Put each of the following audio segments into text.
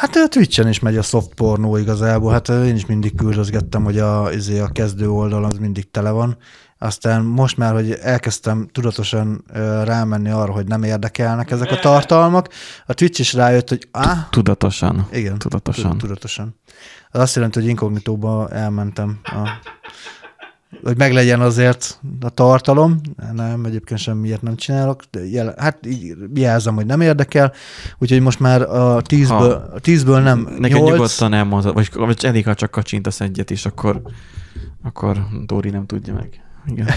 Hát a Twitch-en is megy a soft pornó igazából, hát én is mindig küldözgettem, hogy a, izé, a kezdő oldal az mindig tele van. Aztán most már, hogy elkezdtem tudatosan rámenni arra, hogy nem érdekelnek ezek a tartalmak, a Twitch is rájött, hogy á, Tudatosan. igen, Tudatosan. tudatosan. Az azt jelenti, hogy inkognitóba elmentem, a, hogy meglegyen azért a tartalom. Nem, egyébként semmiért nem csinálok. De jelen, hát így jelzem, hogy nem érdekel. Úgyhogy most már a tízből, a tízből nem Neked nyolc. nyugodtan elmondod, vagy, vagy elég, ha csak kacsintasz egyet, és akkor, akkor Dóri nem tudja meg. Igen.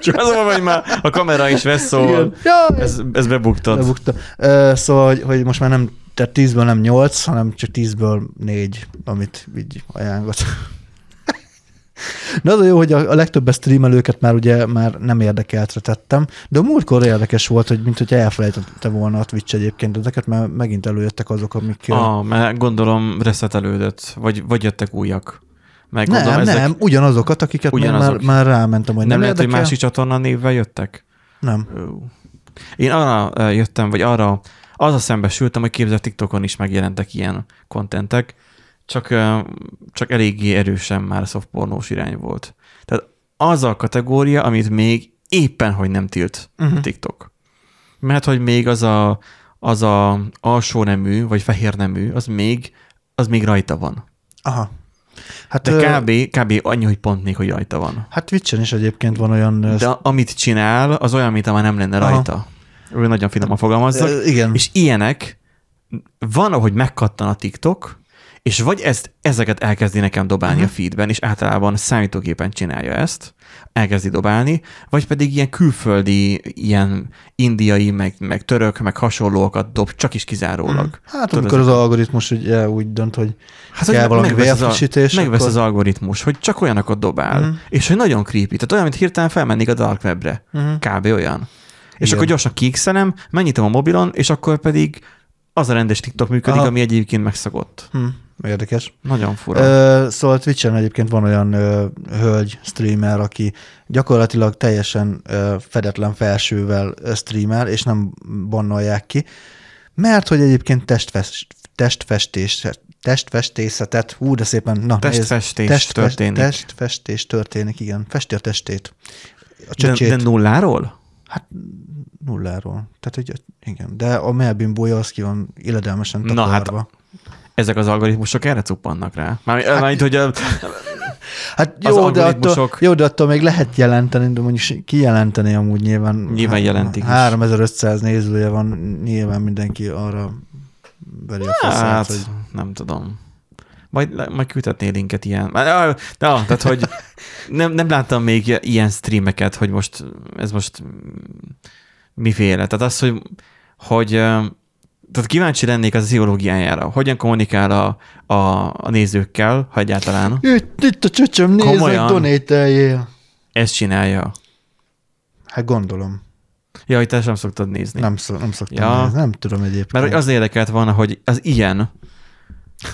Csak az van, hogy már a kamera is vesz, szóval. Ja, ez, ez bebuktad. Lebukta. Ö, Szóval, hogy, hogy most már nem, tehát tízből nem nyolc, hanem csak tízből négy, amit így ajánlott. De az a jó, hogy a, a legtöbb streamelőket már ugye már nem érdekeltre tettem, de a múltkor érdekes volt, hogy mint hogy elfelejtette volna a Twitch egyébként, de ezeket már megint előjöttek azok, amik... Ah, mert gondolom reszetelődött, vagy, vagy jöttek újak. Meg nem, gondolom, ezek nem, ugyanazokat, akiket már, már, Ugyanazok. már rámentem, hogy nem, nem, lehet, hogy érdekel. másik csatorna névvel jöttek? Nem. Én arra jöttem, vagy arra, az a szembesültem, hogy képzeld TikTokon is megjelentek ilyen kontentek, csak, csak eléggé erősen már softpornós irány volt. Tehát az a kategória, amit még éppen, hogy nem tilt uh-huh. TikTok. Mert hogy még az a, az a alsó nemű, vagy fehér nemű, az még, az még rajta van. Aha. Hát, De ö, kb, kb annyi, hogy pont még, hogy rajta van. hát Twitch-en is egyébként van olyan... De amit csinál, az olyan, mint már nem lenne Aha. rajta. Ő nagyon finoman fogalmazzak. ö, igen. És ilyenek van, ahogy megkattan a TikTok, és vagy ezt, ezeket elkezdi nekem dobálni uh-huh. a feedben, és általában számítógépen csinálja ezt, elkezdi dobálni, vagy pedig ilyen külföldi, ilyen indiai, meg, meg török, meg hasonlóakat dob, csak is kizárólag. Hát Tudod, amikor az ezek- algoritmus ugye úgy dönt, hogy Hát, kell hogy valami az, vérfrissítés, megvesz akkor- az algoritmus, hogy csak olyanokat dobál, Mhm. mm. és hogy nagyon creepy. Tehát olyan, mint hirtelen felmennék a dark webre. Mhm. Kb. olyan. És Igen. akkor gyorsan kiixelem, megnyitom a mobilon, és akkor pedig az a rendes TikTok működik, Aha. ami egyébként megszokott. hm, érdekes. Nagyon fura. Ö, szóval Twitch-en egyébként van olyan ö, hölgy streamer, aki gyakorlatilag teljesen ö, fedetlen felsővel streamel, és nem bannolják ki, mert hogy egyébként testfest, testfestés, testfestészetet, hú, de szépen, na, Testfestés nézd, történik. Testfestés történik, igen, festi a testét. A de, csöcsét. de nulláról? Hát nulláról. Tehát, hogy igen. De a melbimbója az ki van illedelmesen Na takarva. hát, Ezek az algoritmusok erre cuppannak rá. Már, hát, már hogy a, Hát jó, de attól, algoritmusok- jó, de attól még lehet jelenteni, de mondjuk kijelenteni amúgy nyilván. Nyilván jelentik is. 3500 nézője van, nyilván mindenki arra veri a faszát, hát, hogy nem tudom. Majd, majd küldhetnél linket ilyen. Ah, tehát, hogy nem, nem láttam még ilyen streameket, hogy most ez most miféle. Tehát az, hogy, hogy tehát kíváncsi lennék az pszichológiájára. Hogyan kommunikál a, a, a nézőkkel, ha egyáltalán itt, itt a csöcsöm, Komolyan? donételjél. ezt csinálja. Hát gondolom. Ja, hogy te sem szoktad nézni. Nem, szok, nem szoktam Ja. nézni, nem tudom egyébként. Mert hogy az érdekelt volna, hogy az ilyen,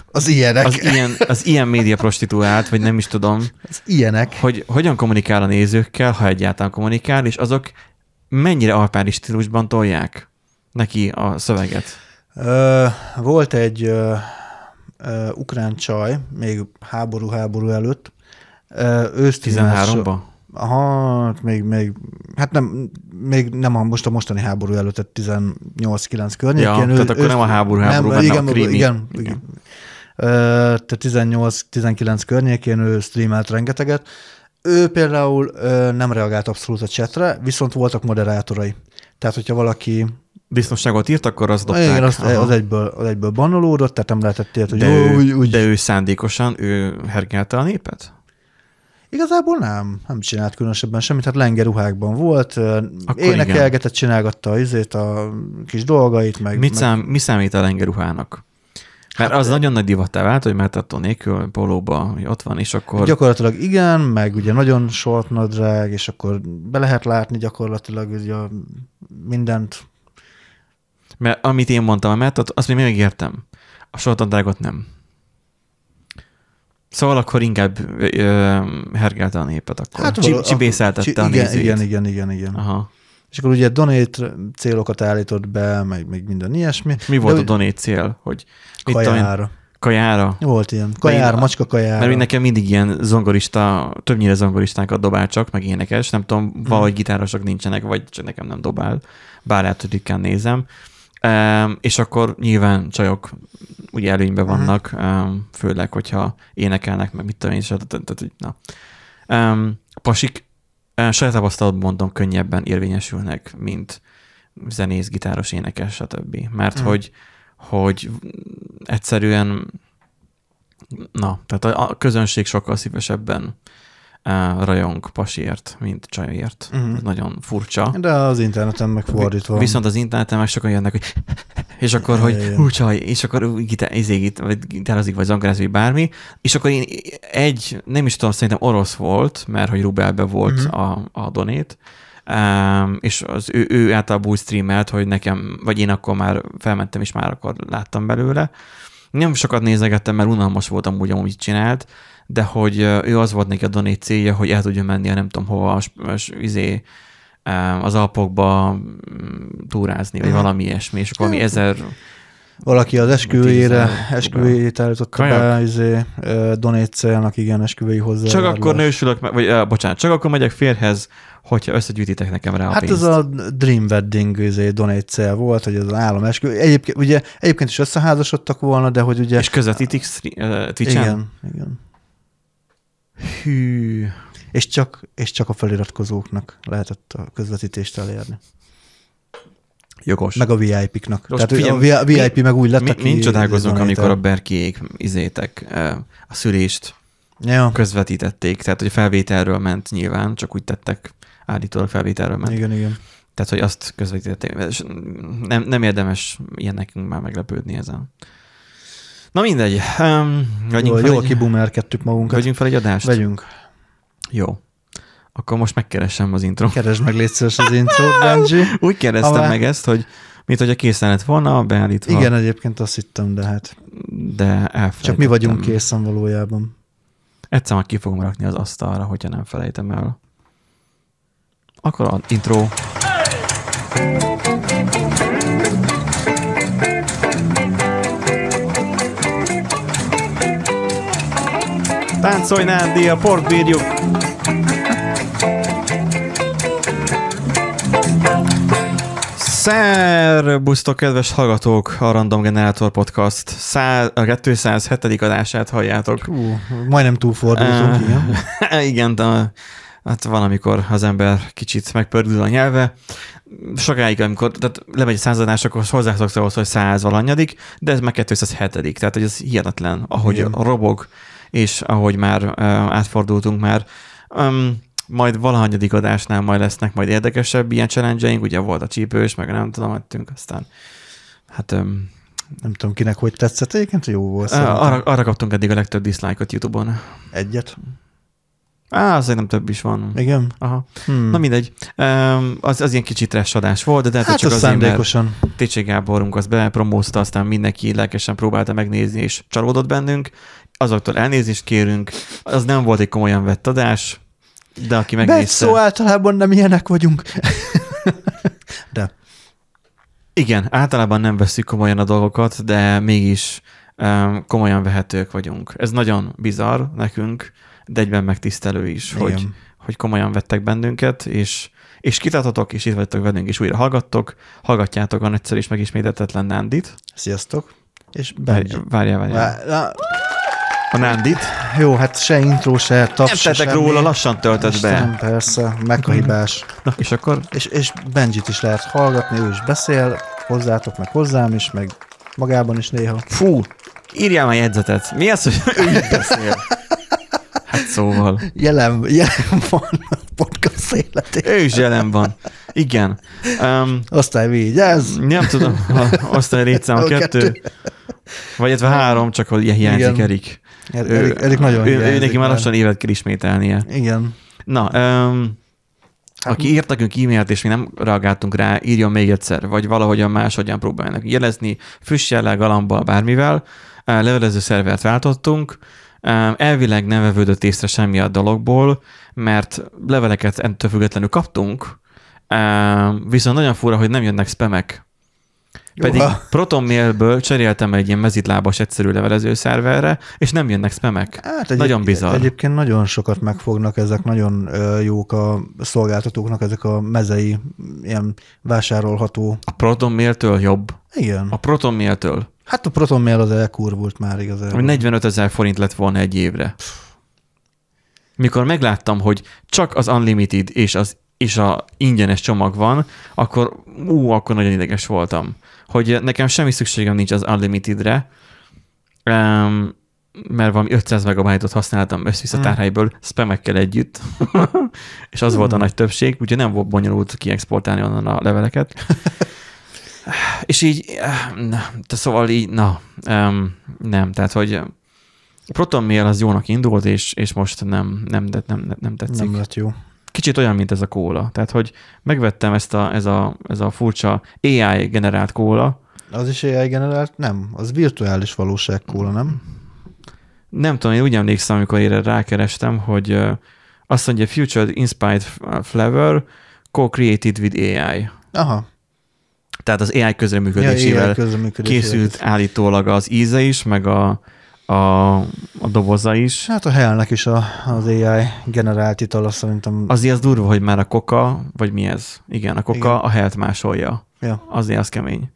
az ilyenek, az, ilyen, az ilyen média prostituált, vagy nem is tudom, az ilyenek. hogy hogyan kommunikál a nézőkkel, ha egyáltalán kommunikál, és azok mennyire alpári stílusban tolják neki a szöveget. Ö, volt egy ö, ö, ukrán csaj, még háború-háború előtt. Ő so- 13-ban? Aha, hát még, még, hát nem, még nem a, most a mostani háború előtt, tehát 18-9 környékén. Ja, tehát akkor nem a háború-háború, benne a igen, krími. Igen, Igen. igen. Tehát 18-19 környékén ő streamelt rengeteget. Ő például nem reagált abszolút a chatre, viszont voltak moderátorai. Tehát, hogyha valaki Disznóságot írt, akkor azt dobták. igen, az, Aha. az, egyből, az egyből bannolódott, tehát nem lehetett ilyet, hogy de, ő, úgy, úgy. de ő szándékosan, ő hergelte a népet? Igazából nem, nem csinált különösebben semmit, hát lengeruhákban volt, Akkor énekelgetett, csinálgatta a, izét, a kis dolgait, meg... Mit meg szám, mi számít a lengeruhának? Mert Hát, az nagyon nagy divattá vált, hogy mert attól nélkül polóba hogy ott van, és akkor... Gyakorlatilag igen, meg ugye nagyon short nadrág, és akkor be lehet látni gyakorlatilag ugye mindent. Mert amit én mondtam, a mert azt még megértem. A sortadrágot nem. Szóval akkor inkább ö, hergelte a népet akkor. Hát, való- Csi, csibészeltette csi- a igen, nézőit. igen, igen, igen, igen. Aha. És akkor ugye donate célokat állított be, meg, meg minden ilyesmi. Mi volt De a donét cél? Hogy mit tudom én, Kajára. kajára? Volt ilyen. Kajára, én- macska kajára. Mert nekem mindig ilyen zongorista, többnyire zongoristákat dobál csak, meg énekes, nem tudom, valahogy gitárosok nincsenek, vagy csak nekem nem dobál, bár ritkán nézem. Um, és akkor nyilván csajok ugye előnyben vannak, um, főleg, hogyha énekelnek, meg mit tudom én, tehát, na. Um, pasik uh, saját tapasztalatban mondom, könnyebben érvényesülnek, mint zenész, gitáros, énekes, stb. Mert Mhm. hogy, hogy egyszerűen Na, tehát a, a közönség sokkal szívesebben rajong pasiért, mint csajért. Uh-huh. Ez nagyon furcsa. De az interneten megfordítva. Viszont az interneten meg sokan jönnek, hogy és akkor, hogy hú, csaj, és akkor izé, git- vagy gitározik, vagy zongorázik, vagy bármi, és akkor én egy, nem is tudom, szerintem orosz volt, mert hogy rubelbe volt Mhm. a, a donét, Um, és az ő, ő általában úgy streamelt, hogy nekem, vagy én akkor már felmentem, és már akkor láttam belőle. Nem sokat nézegettem, mert unalmas volt amúgy, amúgy csinált, de hogy ő az volt neki a donét célja, hogy el tudja menni a nem tudom hova, a, sp- a, s- izé, az Alpokba mm, túrázni, vagy Mhm. valami ilyesmi, és akkor valami ezer, Valaki az esküvőjére, esküvőjét állította be, izé, ö, donate célnak, igen, esküvői hozzá. csak akkor nősülök, vagy uh, bocsánat, csak akkor megyek férhez, hogyha összegyűjtitek nekem rá a Hát pénzt. ez a Dream Wedding izé, donate cél volt, hogy ez az állam esküvő. Egyébként, ugye, egyébként is összeházasodtak volna, de hogy ugye... És közvetítik uh, Twitch-en? igen, igen. Hű. És csak, és csak a feliratkozóknak lehetett a közvetítést elérni. Jogos. Meg a VIP-knak. Most Tehát figyelj, a VIP meg úgy lett, Mi, aki mind csodálkozunk, donate-el. amikor a berkiék izétek a szülést Ja, közvetítették, tehát hogy felvételről ment nyilván, csak úgy tettek, állítólag felvételről ment. igen, igen. Tehát, hogy azt közvetítették. És Nem, nem érdemes ilyen nekünk már meglepődni ezen. Na mindegy. Um, vegyünk, Jól, fel jól egy, kibumerkedtük magunkat. vegyünk fel egy adást? Vegyünk. Jó. Akkor most megkeresem az intro. Keresd meg légy szíves az intrót, Benji. Úgy kérdeztem Havá. meg ezt, hogy mint hogyha készen lett volna beállítva, Igen, egyébként azt hittem, de hát de elfelejtettem. csak mi vagyunk készen valójában. Egyszer már ki fogom rakni az asztalra, hogyha nem felejtem el. Akkor az intro. Táncolj, Nándi, a port bírjuk! Szerbusztok, kedves hallgatók! A Random Generator Podcast 100, a 207. adását halljátok. Hú, majdnem túlfordultunk, Eh, igen. Igen, de hát van, amikor az ember kicsit megpördül a nyelve. Sokáig, amikor tehát lemegy egy századás, akkor hozzászoksz ahhoz, hogy száz valanyadik, de ez meg 207 Tehát, hogy ez hihetetlen, ahogy Igen. robog, és ahogy már uh, átfordultunk már. Um, majd valahanyadik adásnál majd lesznek majd érdekesebb ilyen challenge ugye volt a csípős, meg nem tudom, ettünk, aztán hát um, Nem tudom, kinek hogy tetszett. Egyébként jó volt. szerintem. arra, arra kaptunk eddig a legtöbb dislike-ot YouTube-on. Egyet. Á, azért nem több is van. Igen. Aha. Hmm. Na mindegy. Um, az, az ilyen kicsit trash adás volt, de lehet, hát hogy csak az szándékosan. Técsé Gáborunk azt bepromózta, aztán mindenki lelkesen próbálta megnézni, és csalódott bennünk. Azoktól elnézést kérünk. Az nem volt egy komolyan vett adás, de aki megnézte... szó általában nem ilyenek vagyunk. De. Igen, általában nem veszük komolyan a dolgokat, de mégis um, komolyan vehetők vagyunk. Ez nagyon bizarr nekünk, de egyben megtisztelő is, hogy, Igen. hogy komolyan vettek bennünket, és, és kitartotok, és itt vagytok velünk, és újra hallgattok, hallgatjátok a egyszer is megismétetetlen Nándit. Sziasztok. És Benji. Várjál, várjál. Vá- A Nándit. Jó, hát se intro, se taps, Nem se tettek semmi. róla, lassan töltött Istenem, be. persze, meghibás. Na, és akkor És, és Benjit is lehet hallgatni, ő is beszél hozzátok, meg hozzám is, meg magában is néha. fú, írjál már jegyzetet. Mi az, hogy ő így beszél? Hát szóval. Jelen, jelen van a podcast életében. Ő is jelen van. Igen. Um, Osztály vigyázz! nem tudom, ha osztály létszám a A kettő, kettő. vagy illetve három, csak hogy ilyen hiányzik. Erik. Er- Erik, Erik nagyon ő, ő, neki már lassan évet kell ismételnie. Igen. Na, um, aki írt nekünk e-mailt, és mi nem reagáltunk rá, írjon még egyszer, vagy valahogyan máshogyan próbálnak jelezni, friss jellel, galambal, bármivel. Levelező szervert váltottunk, elvileg nem vevődött észre semmi a dologból, mert leveleket ettől függetlenül kaptunk, viszont nagyon fura, hogy nem jönnek spamek. Pedig Uha. Proton Mailből cseréltem egy ilyen mezitlábas egyszerű levelező szerverre, és nem jönnek spamek. Hát egyéb, Nagyon bizarr. Egyébként nagyon sokat megfognak, ezek nagyon jók a szolgáltatóknak, ezek a mezei, ilyen vásárolható. A Proton Mailtől jobb. Igen. A Proton Mailtől. Hát a Proton Mail az elkurvult már igazából. Hogy 45 ezer forint lett volna egy évre. Mikor megláttam, hogy csak az Unlimited és az és a ingyenes csomag van, akkor ú, akkor nagyon ideges voltam. Hogy nekem semmi szükségem nincs az Unlimitedre, um, mert valami 500 megabájtot használtam össze-vissza Hmm. tárhelyből, spamekkel együtt, és az volt a nagy többség, úgyhogy nem volt bonyolult kiexportálni onnan a leveleket. és így, na, szóval így, na, um, nem, tehát, hogy a Proton Mail az jónak indult, és, és most nem, nem, nem, nem, nem tetszik. Nem lett jó. Kicsit olyan, mint ez a kóla. Tehát, hogy megvettem ezt a, ez, a, ez a furcsa AI generált kóla, Az is AI generált? Nem. Az virtuális valóság kóla, nem? nem tudom, én úgy emlékszem, amikor erre rákerestem, hogy azt mondja, Future Inspired Flavor Co-created with AI. Aha. Tehát az AI Ja, közreműködésével AI közreműködésével. készült állítólag az íze is, meg a, a, a doboza is. Hát a Hellnek is a, az AI generált itala szerintem. Azért az durva, hogy már a koka, vagy mi ez? Igen, a koka Igen. a helt másolja. Ja. Azért az kemény.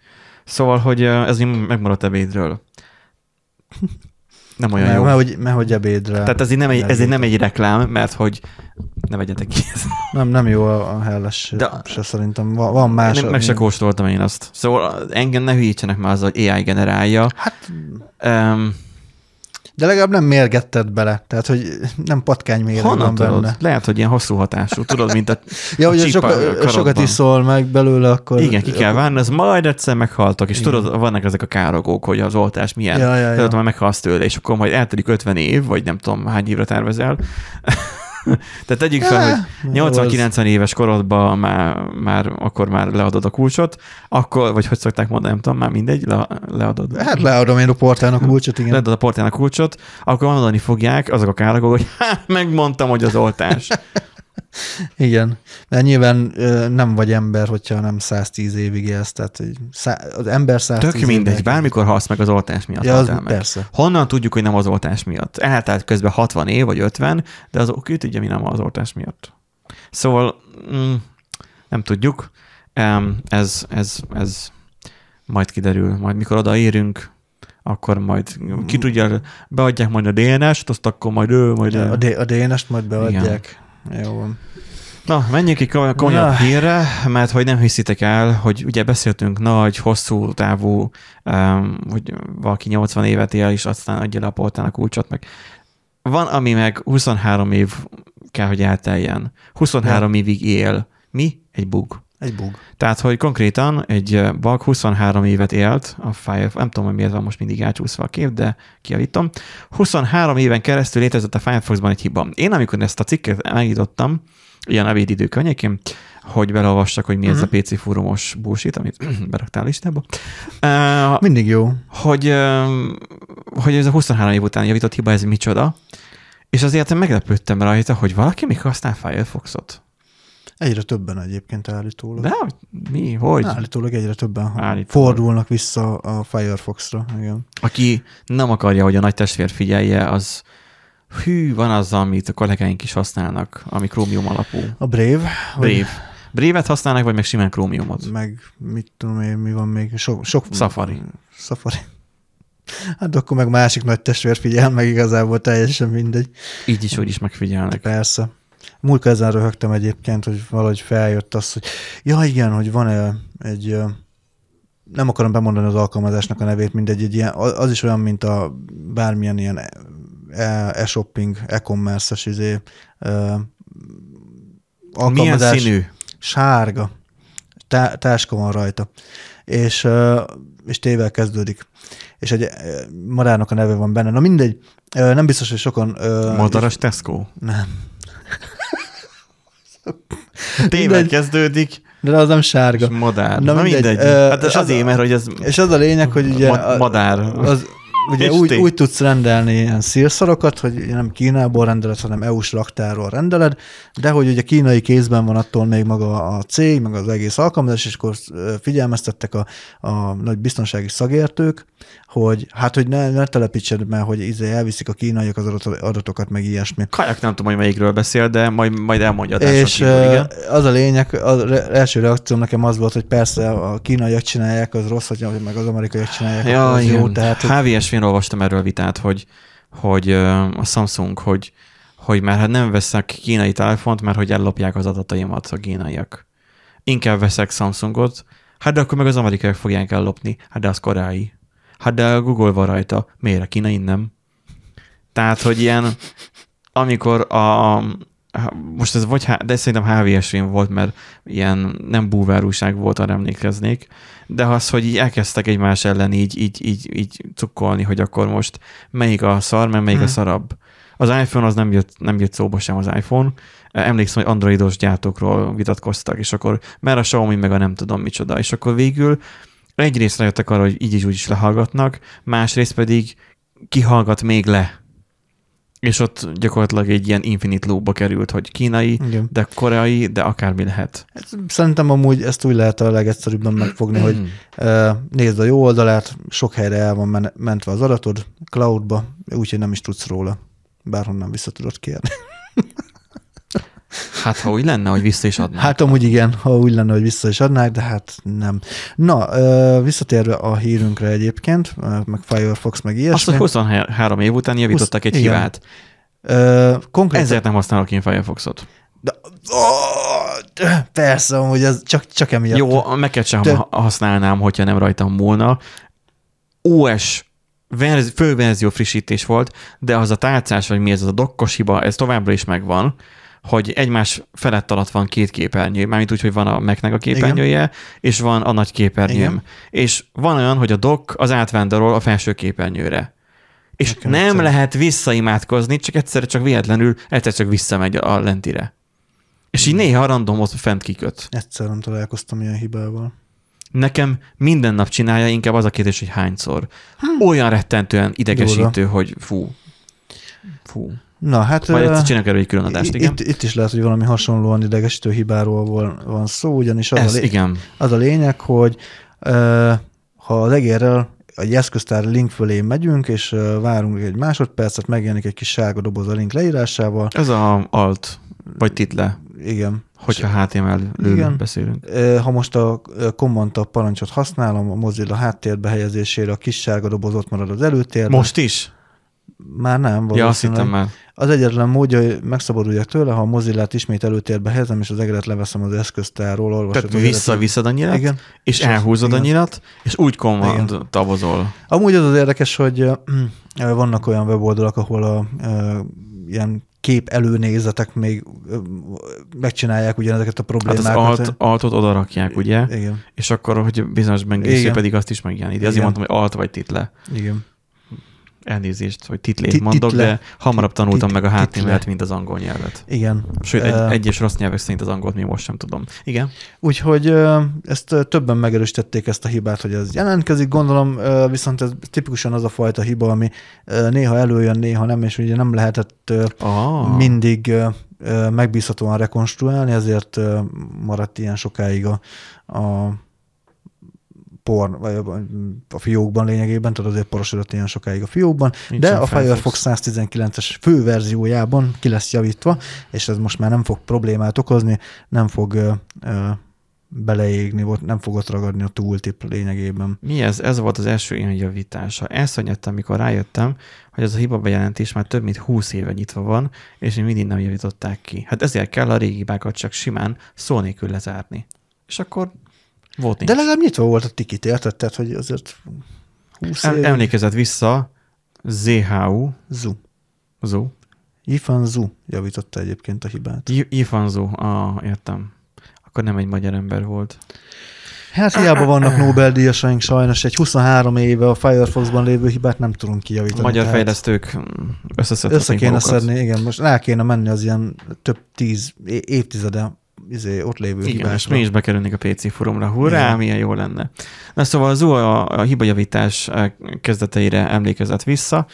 Szóval, hogy ez megmaradt ebédről. Nem olyan Mert, jó. mert, hogy, mert hogy ebédre. Tehát ez így nem egy, ez így nem egy reklám, mert hogy ne vegyetek ki. Nem, nem jó a, a helles De- se szerintem. Van, van más. Nem, meg se kóstoltam én azt. Szóval engem ne hülyítsenek már azzal, hogy AI generálja. Hát, Um, de legalább nem mérgetted bele. Tehát, hogy nem patkány méreg honnan van tudod? benne. Lehet, hogy ilyen hosszú hatású. Tudod, mint a Ja, hogy soka, sokat iszol meg belőle, akkor... Igen, ki kell várni, az majd egyszer meghaltok, és Igen. tudod, vannak ezek a károgók, hogy az oltás milyen. Ja, ja, ja. Tudod, majd meghalsz tőle, és akkor majd eltelik 50 év, vagy nem tudom, hány évre tervezel. Tehát tegyük fel, hogy Ja, 80-90 éves korodban már, már, akkor már leadod a kulcsot, akkor, vagy hogy szokták mondani, nem tudom, már mindegy, le, leadod. Hát leadom én a portának kulcsot, igen. leadod a portának kulcsot, akkor mondani fogják azok a károgók, hogy há, megmondtam, hogy az oltás. Igen. Mert nyilván nem vagy ember, hogyha nem 110 évig élsz. Tehát az ember 110 Tök mindegy, évig- bármikor halsz meg az oltás miatt. Ja, az meg. persze. Honnan tudjuk, hogy nem az oltás miatt? Eltelt közben 60 év vagy 50, de az ki tudja, mi nem az oltás miatt. Szóval mm, nem tudjuk. Ez, ez, ez majd kiderül. Majd mikor odaérünk, akkor majd ki tudja, beadják majd a DNS-t, azt akkor majd ő, majd a, D- a DNS-t majd beadják. Jó van. Na, menjünk egy komoly- komolyabb Na. hírre, mert hogy nem hiszitek el, hogy ugye beszéltünk nagy, hosszú távú, um, hogy valaki 80 évet él, és aztán adja le a portán a kulcsot, meg van, ami meg 23 év kell, hogy elteljen. 23 évig él. Mi? Egy bug. Egy bug. Tehát, hogy konkrétan egy bug 23 évet élt a Firefox, nem tudom, hogy miért van most mindig elcsúszva a kép, de kiavítom. 23 éven keresztül létezett a Firefoxban egy hiba. Én, amikor ezt a cikket megnyitottam, ilyen ebédidő környékén, hogy beleolvassak, hogy mi ez a PC fórumos bullshit, amit beraktál a listába. Uh, Mindig jó. hogy, ö, hogy ez a 23 év után javított hiba, ez micsoda. És azért meglepődtem rajta, hogy valaki még használ Firefoxot. Egyre többen egyébként állítólag. De mi, hogy? Állítólag egyre többen Állítólag. fordulnak vissza a Firefoxra. Igen. Aki nem akarja, hogy a nagy testvér figyelje, az hű, van az, amit a kollégáink is használnak, ami Chromium alapú. A Brave. vagy- Brave. Brave-et használnak, vagy meg simán Chromiumot? Meg mit tudom én, mi van még. Sok, sok Safari. Safari. Hát akkor meg másik nagy testvér figyel, meg igazából teljesen mindegy. Így is, hogy is megfigyelnek. Persze. Múltkor ezen röhögtem egyébként, hogy valahogy feljött az, hogy ja igen, hogy van egy, nem akarom bemondani az alkalmazásnak a nevét, mindegy, egy ilyen, az is olyan, mint a bármilyen ilyen e- e-shopping, e-commerce-es izé, ö, Milyen alkalmazás. színű? Sárga. Tá- táska van rajta. És, és tével kezdődik. És egy madárnak a neve van benne. Na mindegy, nem biztos, hogy sokan... Madaras Tesco? Nem. Tével kezdődik, De az nem és sárga. madár. Na Na, mindegy, mindegy. ö, Hát és az azért, mert hogy ez És az a lényeg, hogy ugye... Ma- madár. Az, ugye És úgy, úgy tudsz rendelni ilyen szélszarokat, hogy nem Kínából rendeled, hanem EU-s raktárról rendeled, de hogy ugye kínai kézben van attól még maga a cég, meg az egész alkalmazás, és akkor figyelmeztettek a, a nagy biztonsági szakértők, hogy hát, hogy ne, ne telepítsed meg, hogy izé elviszik a kínaiak az adat- adatokat, meg ilyesmi. Kajak nem tudom, hogy melyikről beszél, de majd, majd elmondja És kívül, igen. az a lényeg, az első reakcióm nekem az volt, hogy persze a kínaiak csinálják, az rossz, hogy meg az amerikaiak csinálják, Ja, az igen. jó. Tehát, hogy olvastam erről vitát, hogy, hogy a Samsung, hogy, hogy már hát nem veszek kínai telefont, mert hogy ellopják az adataimat a kínaiak. Inkább veszek Samsungot, hát de akkor meg az amerikaiak fogják ellopni, hát de az koreai. Hát de a Google van rajta, miért a kínai nem? Tehát, hogy ilyen, amikor a, most ez vagy, de szerintem hvs volt, mert ilyen nem búvár újság volt, arra emlékeznék, de az, hogy így elkezdtek egymás ellen így, így, így, így cukkolni, hogy akkor most melyik a szar, mert melyik Hmm. a szarabb. Az iPhone az nem jött, nem jött szóba sem az iPhone. Emlékszem, hogy androidos gyártókról vitatkoztak, és akkor mert a Xiaomi meg a nem tudom micsoda, és akkor végül egyrészt rájöttek arra, hogy így is úgy is lehallgatnak, másrészt pedig kihallgat még le. És ott gyakorlatilag egy ilyen infinite loopba került, hogy kínai, igen. de koreai, de akármi lehet. Szerintem amúgy ezt úgy lehet a legegyszerűbben megfogni, hogy nézd a jó oldalát, sok helyre el van men- mentve az adatod, cloudba, úgyhogy nem is tudsz róla. Bárhonnan vissza tudod kérni. Hát, ha úgy lenne, hogy vissza is adnák. Hát amúgy igen, ha úgy lenne, hogy vissza is adnák, de hát nem. Na, visszatérve a hírünkre egyébként, meg Firefox, meg Azt, ilyesmi. hogy 23 év után javítottak egy Husz- igen. hibát. Ö, konkrétan, Ezért nem használok én Firefoxot. De, ó, persze, amúgy ez csak, csak emiatt. Jó, Mac-et sem De- ha- használnám, hogyha nem rajtam múlna. OS verzi- főverzió frissítés volt, de az a tálcás, vagy mi ez, az a dokkos hiba, ez továbbra is megvan, hogy egymás felett alatt van két képernyő, mármint úgy, hogy van a Mac-nek a képernyője, és van a nagy képernyőm. Igen. És van olyan, hogy a dock az átvándorol a felső képernyőre. És Nekem nem egyszer- lehet visszaimádkozni, csak egyszerre csak véletlenül, egyszer csak visszamegy a lentire. És így néha random ott fent kiköt. Egyszer nem találkoztam ilyen hibával. Nekem minden nap csinálja, inkább az a kérdés, hogy hányszor. Olyan rettentően idegesítő, hogy fú. Fú. Na, hát... Majd egyszer csinálok erről egy külön adást, igen? Itt, itt is lehet, hogy valami hasonlóan idegesítő hibáról van, szó, ugyanis az, Ez, a, lé- igen. az a lényeg, hogy ha az egérrel egy eszköztár link fölé megyünk, és várunk egy másodpercet, megjelenik egy kis sárga doboz a link leírásával. Ez a alt, vagy title, Igen. hogyha HTML-ről Igen. beszélünk. Ha most a tab parancsot használom, a Mozilla háttérbe helyezésére a kis sárga doboz ott marad az előtérben. Most is? Már nem, Ja, azt valószínűleg. már. Az egyetlen módja, hogy megszabaduljak tőle, ha a Mozillát ismét előtérbe helyezem, és az egeret leveszem az eszköztárról, olvasod Tehát visszaviszed a nyilat, Igen. és És elhúzod a igen. nyilat, és úgy command tabozol. Amúgy az az érdekes, hogy vannak olyan weboldalak, ahol a ilyen kép előnézetek még megcsinálják ugyanezeket a Hát problémákat. az alt, altot oda rakják, ugye? Igen, És akkor, hogy bizonyos bengésző pedig azt is megjeleníti. Azért mondtam, hogy alt vagy title. igen. Elnézést, hogy titlét Ti- mondok, title. de hamarabb tanultam tit- meg a. HTML-t, mint az angol nyelvet. Igen. Sőt, egy, egyes rossz nyelvek szerint az angolt még most sem tudom. Igen? Úgyhogy ezt többen megerősítették ezt a hibát, hogy ez jelentkezik. Gondolom viszont ez tipikusan az a fajta hiba, ami néha előjön, néha nem, és ugye nem lehetett Ah. mindig megbízhatóan rekonstruálni, ezért maradt ilyen sokáig a, a por, vagy a, fiókban lényegében, tehát azért porosodott ilyen sokáig a fiókban, Nincsen de a Firefox. Firefox 119-es főverziójában ki lesz javítva, és ez most már nem fog problémát okozni, nem fog ö, ö, beleégni, ott nem fog ott ragadni a tooltip lényegében. Mi ez? Ez volt az első ilyen javítása. Elszonyadtam, amikor rájöttem, hogy ez a hiba bejelentés már több mint 20 éve nyitva van, és még mindig nem javították ki. Hát ezért kell a régi hibákat csak simán szó nélkül lezárni. És akkor volt nincs. De legalább nyitva volt a tikit, érted? Tehát, hogy azért 20 Em- év... Emlékezett vissza, ZHU, Zu. Zu, Yifan Zu javította egyébként a hibát. Y- Yifanzu, ah, értem. Akkor nem egy magyar ember volt. Hát hiába vannak Nobel-díjasaink sajnos, egy 23 éve a Firefoxban lévő hibát nem tudunk A kijavítani. magyar tehát fejlesztők összeszedték Össze kéne magukat. szedni, igen, most rá kéne menni az ilyen több tíz évtizede izé, ott lévő Igen, és hibásra. mi is bekerülnék a PC forumra. Hurrá, Igen. milyen jó lenne. Na szóval az a, a hibajavítás eh, kezdeteire emlékezett vissza.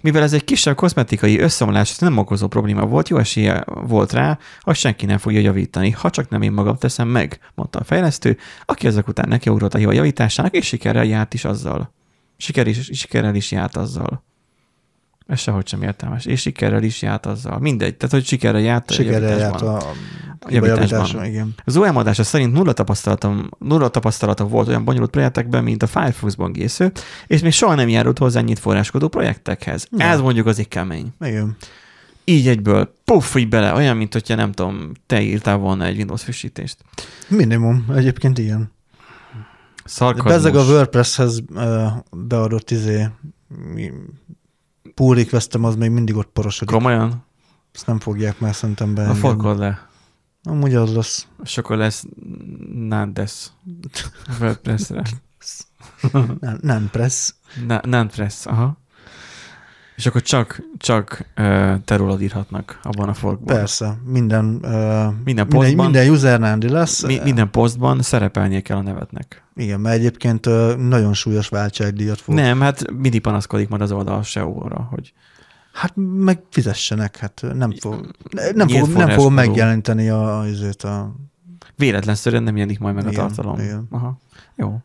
Mivel ez egy kisebb kozmetikai összeomlás nem okozó probléma volt, jó esélye volt rá, hogy senki nem fogja javítani, ha csak nem én magam teszem meg, mondta a fejlesztő, aki ezek után nekiugrott a hiba javításának, és sikerrel járt is azzal. Siker is, sikerrel is járt azzal. Ez sehogy sem értelmes. És sikerrel is járt azzal. Mindegy. Tehát, hogy sikerrel járt a Sikerrel járt javításban. a, a javításban. igen. Az OM adása szerint nulla tapasztalatom, nulla tapasztalata volt olyan bonyolult projektekben, mint a Firefox böngésző, és még soha nem járult hozzá nyit forráskodó projektekhez. Na. Ez mondjuk az kemény. Igen. Így egyből, puff, így bele, olyan, mint hogyha nem tudom, te írtál volna egy Windows frissítést. Minimum, egyébként igen. Szarkazmus. Bezzeg a WordPress-hez beadott izé, pull requestem az még mindig ott porosodik. Komolyan? Ezt nem fogják már szerintem A beengedni. folkod le. Amúgy az lesz. És akkor lesz Nandes. WordPress-re. Nem, nem press. Na- Nantpress, aha. És akkor csak, csak uh, te rólad írhatnak abban a forkban. Persze, minden, ö, Minden minden, posztban. minden user Nandi lesz. Mi, minden posztban szerepelnie kell a nevetnek. Igen, mert egyébként ö, nagyon súlyos váltságdíjat fog. Nem, hát mindig panaszkodik majd az oldal SEO-ra, hogy Hát meg fizessenek, hát nem fog, nem fog, nem fog megjeleníteni a, azért a, véletlenszerűen nem jelenik majd meg Igen, a tartalom. igen. Aha. Jó.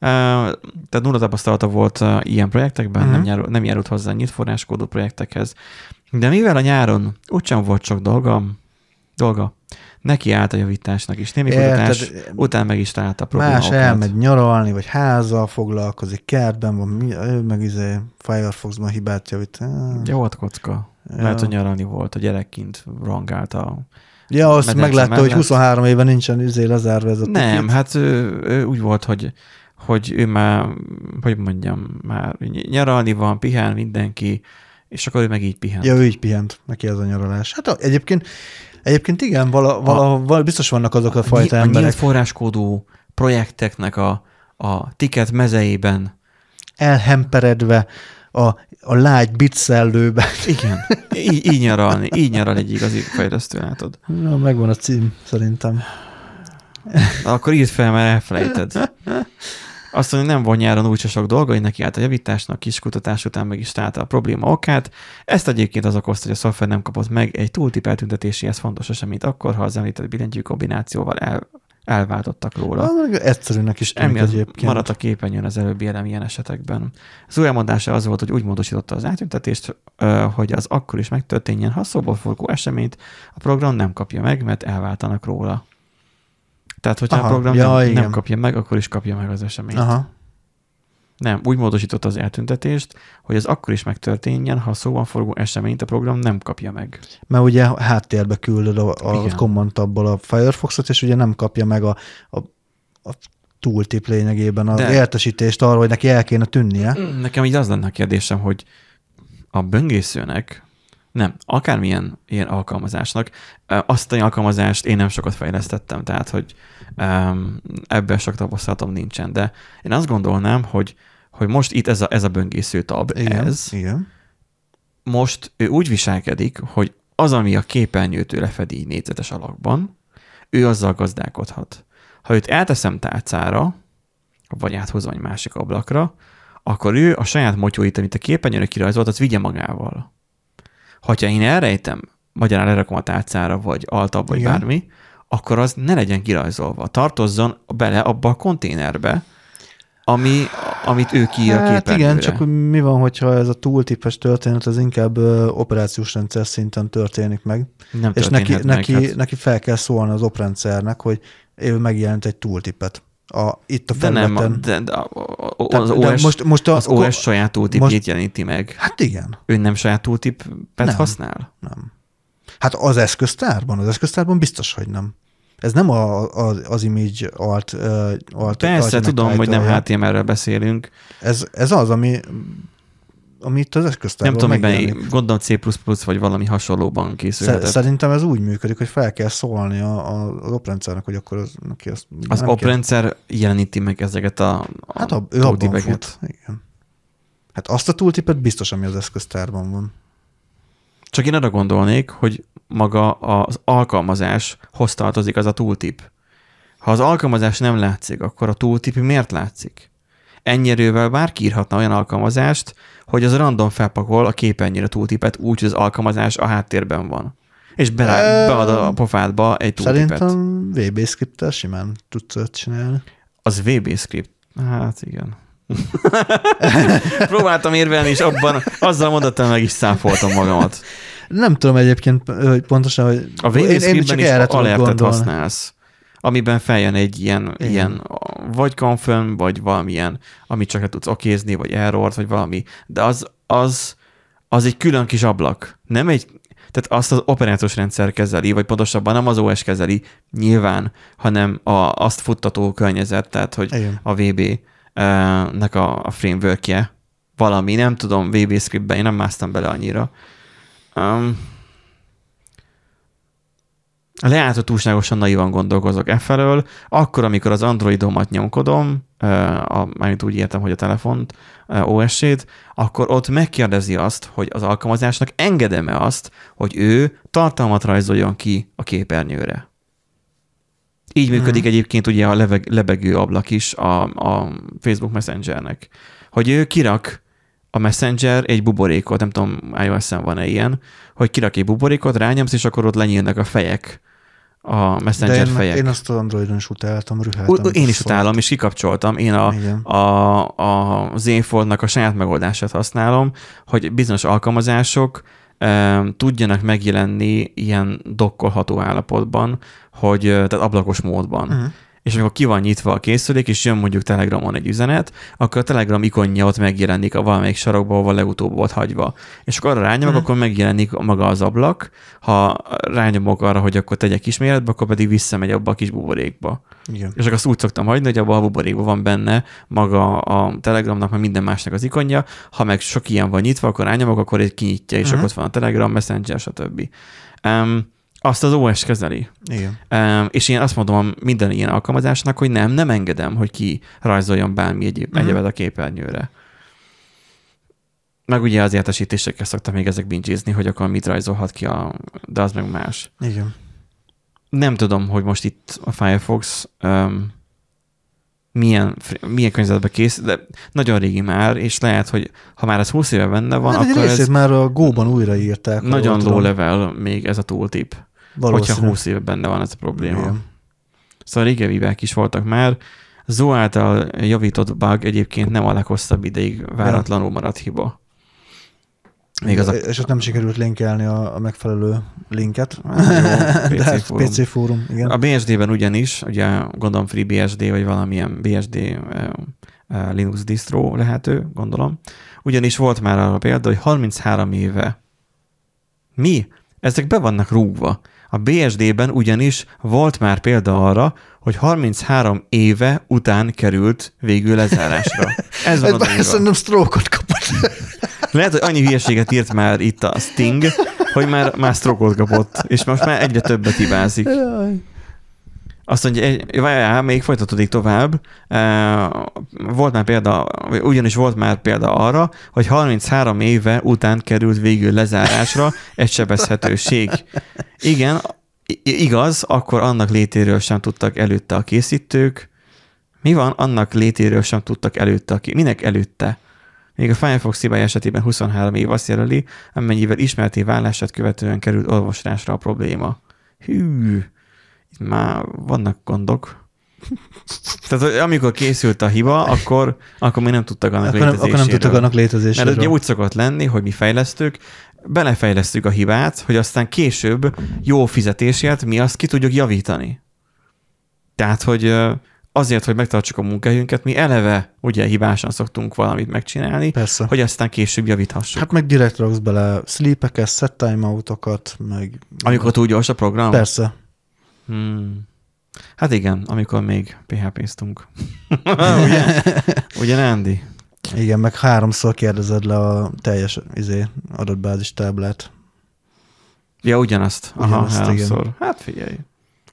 Tehát nulla tapasztalata volt ilyen projektekben, Mhm. nem, járul, nem járult hozzá nyílt forráskódú projektekhez. De mivel a nyáron úgysem volt sok dolga, dolga neki állt a javításnak is. Némi kutatás után meg is találta a probléma más elmegy nyaralni, vagy házzal foglalkozik, kertben van, ő meg izé Firefoxban hibát javít. Ja, volt kocka. Ja. Lehet, hogy nyaralni volt, a gyerekként rangált a... Ja, azt meglátta, hogy mellett. 23 éve nincsen izé lezárva ez a Nem, tikit. hát ő, ő úgy volt, hogy, hogy ő már, hogy mondjam, már nyaralni van, pihen mindenki, és akkor ő meg így pihen. Ja, ő így pihent, neki ez a nyaralás. Hát a- egyébként, egyébként igen, vala, vala, vala, biztos vannak azok a fajta a emberek, forráskódú projekteknek a, a ticket mezeiben. elhemperedve a, a lágy bitszellőbe. Igen, így, így nyaralni, így nyaral egy igazi fejlesztő, látod. Na, megvan a cím, szerintem. Akkor írd fel, mert elfelejted. Azt mondja, nem volt nyáron úgyse sok dolga, hogy neki állt a javításnak, kis kutatás után meg is találta a probléma okát. Ezt egyébként az okozta, hogy a szoftver nem kapott meg egy tooltip eltüntetéséhez fontos eseményt akkor, ha az említett billentyű kombinációval el, elváltottak róla. Meg Egyszerűnek is tűnik egyébként. maradt a képernyőn az előbbi elem ilyen esetekben. Az új elmondása az volt, hogy úgy módosította az átüntetést, hogy az akkor is megtörténjen, ha szóból forgó eseményt a program nem kapja meg, mert elváltanak róla. Tehát, hogyha Aha, a program ja, nem, igen. nem kapja meg, akkor is kapja meg az eseményt. Aha. Nem, úgy módosította az eltüntetést, hogy az akkor is megtörténjen, ha a szóban forgó eseményt a program nem kapja meg. Mert ugye háttérbe küldöd a, a Igen. a Firefoxot, és ugye nem kapja meg a, a, a tooltip lényegében az De- De... értesítést arról, hogy neki el kéne tűnnie. Nekem így az lenne a kérdésem, hogy a böngészőnek, nem, akármilyen ilyen alkalmazásnak, azt a alkalmazást én nem sokat fejlesztettem, tehát, hogy ebben sok tapasztalatom nincsen, de én azt gondolnám, hogy, hogy most itt ez a, ez a böngésző tab, Igen. ez, Igen. most ő úgy viselkedik, hogy az, ami a képernyőtől lefedi így négyzetes alakban, ő azzal gazdálkodhat. Ha őt elteszem tálcára, vagy áthozom egy másik ablakra, akkor ő a saját motyóit, amit a képernyőre kirajzolt, az vigye magával. Ha én elrejtem, magyarán lerakom a tálcára, vagy altabb, vagy Igen. bármi, akkor az ne legyen kirajzolva. Tartozzon bele abba a konténerbe, ami, amit ő kiír a Hát képernyőre. igen, csak hogy mi van, hogyha ez a tooltipes történet, az inkább ö, operációs rendszer szinten történik meg. nem és neki, meg, neki, hát. neki fel kell szólni az oprendszernek, hogy ő megjelent egy tooltipet. A, itt a De nem, felületen. de, de, a- a- Tehát- az, de OS, most, most a, az OS saját tooltipjét most- jeleníti meg. Hát igen. Ő nem saját tooltipet Nem. használ? Nem. Hát az eszköztárban, az eszköztárban biztos, hogy nem. Ez nem a, a, az image uh, alt Persze, alt tudom, hogy nem. HTML-ről beszélünk. Ez, ez az, ami, ami itt az Nem eszköztárban tudom, miben, megjelenik. gondolom C++ vagy valami hasonlóban készülhetett. Szerintem ez úgy működik, hogy fel kell szólni a, a, az oprendszernek, hogy akkor az, neki azt Az nem oprendszer jeleníti meg ezeket a, a kell. Hát a, ő abban fut. Igen. Hát azt a tooltipet biztos, ami az eszköztárban van. Csak én arra gondolnék, hogy maga az alkalmazás hoz tartozik az a tooltip. Ha az alkalmazás nem látszik, akkor a tooltip miért látszik? Ennyi erővel bárki írhatna olyan alkalmazást, hogy az random felpakol a képernyőre tooltipet úgy, hogy az alkalmazás a háttérben van. És be, bead a pofádba egy tooltipet. Szerintem VB scripttel simán tudsz csinálni. Az VB script. Hát igen. Próbáltam érvelni, és abban azzal mondattal meg is száfoltam magamat. Nem tudom egyébként hogy pontosan, hogy A VB én, én scriptben csak is erre tudok használsz, amiben feljön egy ilyen, Igen. ilyen vagy confirm, vagy valamilyen, amit csak le tudsz okézni, vagy error, vagy valami. De az, az, az egy külön kis ablak. Nem egy, tehát azt az operációs rendszer kezeli, vagy pontosabban nem az OS kezeli, nyilván, hanem a, azt futtató környezet, tehát hogy Igen. a VB-nek a, a frameworkje, valami, nem tudom, VB scriptben, én nem másztam bele annyira. Um, hogy túlságosan naivan gondolkozok e felől, akkor, amikor az Androidomat nyomkodom, a, mármint úgy értem, hogy a telefont, OS-ét, akkor ott megkérdezi azt, hogy az alkalmazásnak engedem-e azt, hogy ő tartalmat rajzoljon ki a képernyőre. Így működik egyébként ugye a leveg, lebegő ablak is a, a Facebook Messengernek. Hogy ő kirak a Messenger egy buborékot, nem tudom, iOS-en van-e ilyen, hogy kirak egy buborékot, rányomsz, és akkor ott lenyílnak a fejek, a De Messenger én, fejek. én azt az Androidon is utáltam, rüheltem. U- én is szólt. utálom, és kikapcsoltam. Én a, Igen. a, a Zenfoldnak a saját megoldását használom, hogy bizonyos alkalmazások um, tudjanak megjelenni ilyen dokkolható állapotban, hogy tehát ablakos módban. Mhm. És amikor ki van nyitva a készülék, és jön mondjuk Telegramon egy üzenet, akkor a Telegram ikonja ott megjelenik a valamelyik sarokba, ahol legutóbb volt hagyva. És akkor arra rányomok, Mhm. akkor megjelenik maga az ablak. Ha rányomok arra, hogy akkor tegyek isméretbe, akkor pedig visszamegy abba a kis buborékba. Igen. És akkor azt úgy szoktam hagyni, hogy abban a buborékban van benne maga a Telegramnak, meg minden másnak az ikonja. Ha meg sok ilyen van nyitva, akkor rányomok, akkor egy kinyitja, és Mhm. akkor ott van a Telegram, Messenger, stb. Um, azt az OS kezeli. Igen. Um, és én azt mondom minden ilyen alkalmazásnak, hogy nem, nem engedem, hogy ki rajzoljon bármi egy, Mhm. egyebet a képernyőre. Meg ugye az értesítésekkel szoktam még ezek bingizni, hogy akkor mit rajzolhat ki, a, de az meg más. Igen. Nem tudom, hogy most itt a Firefox um, milyen, milyen környezetben kész, de nagyon régi már, és lehet, hogy ha már ez 20 éve benne van, hát akkor ez már a Go-ban újraírták. nagyon low level még ez a tooltip. Hogyha Valószínű. 20 éve benne van ez a probléma. Igen. Szóval régevívek is voltak már. Zo által javított bug egyébként nem a leghosszabb ideig váratlanul maradt hiba. Még az a, És ott nem sikerült linkelni a, a megfelelő linket. Hát jó, De PC fórum. PC fórum, igen. a BSD-ben ugyanis, ugye gondolom FreeBSD, vagy valamilyen BSD eh, eh, Linux distro lehető, gondolom. Ugyanis volt már arra példa, hogy 33 éve. Mi? Ezek be vannak rúgva. A BSD-ben ugyanis volt már példa arra, hogy 33 éve után került végül lezárásra. Ez van írva. szerintem stroke-ot kapott. Lehet, hogy annyi hülyeséget írt már itt a Sting, hogy már, már stroke kapott, és most már egyre többet hibázik. Jaj. Azt mondja, egy, várjál, még folytatódik tovább. Volt már példa, ugyanis volt már példa arra, hogy 33 éve után került végül lezárásra egy sebezhetőség. Igen, igaz, akkor annak létéről sem tudtak előtte a készítők. Mi van? Annak létéről sem tudtak előtte a. Minek előtte? Még a Firefox hibája esetében 23 év azt jelöli, amennyivel ismerté válását követően került olvasásra a probléma. Hű, itt már vannak gondok. Tehát amikor készült a hiba, akkor, akkor még nem tudtak annak Akkor nem, akkor nem létezéséről. tudtak annak Mert létezéséről. ugye úgy szokott lenni, hogy mi fejlesztők belefejlesztjük a hibát, hogy aztán később jó fizetésért mi azt ki tudjuk javítani. Tehát, hogy azért, hogy megtartsuk a munkahelyünket, mi eleve ugye hibásan szoktunk valamit megcsinálni, Persze. hogy aztán később javíthassuk. Hát, Hát meg direkt raksz bele sleepeket, set timeoutokat, meg... amikor túl gyors a program? Persze. Hmm. Hát igen, amikor még PHP-ztunk. ugye? Ugye, Andy? Igen, meg háromszor kérdezed le a teljes izé, adatbázis táblát. Ja, ugyanazt. Aha, Ugyanazt, háromszor. Hát figyelj.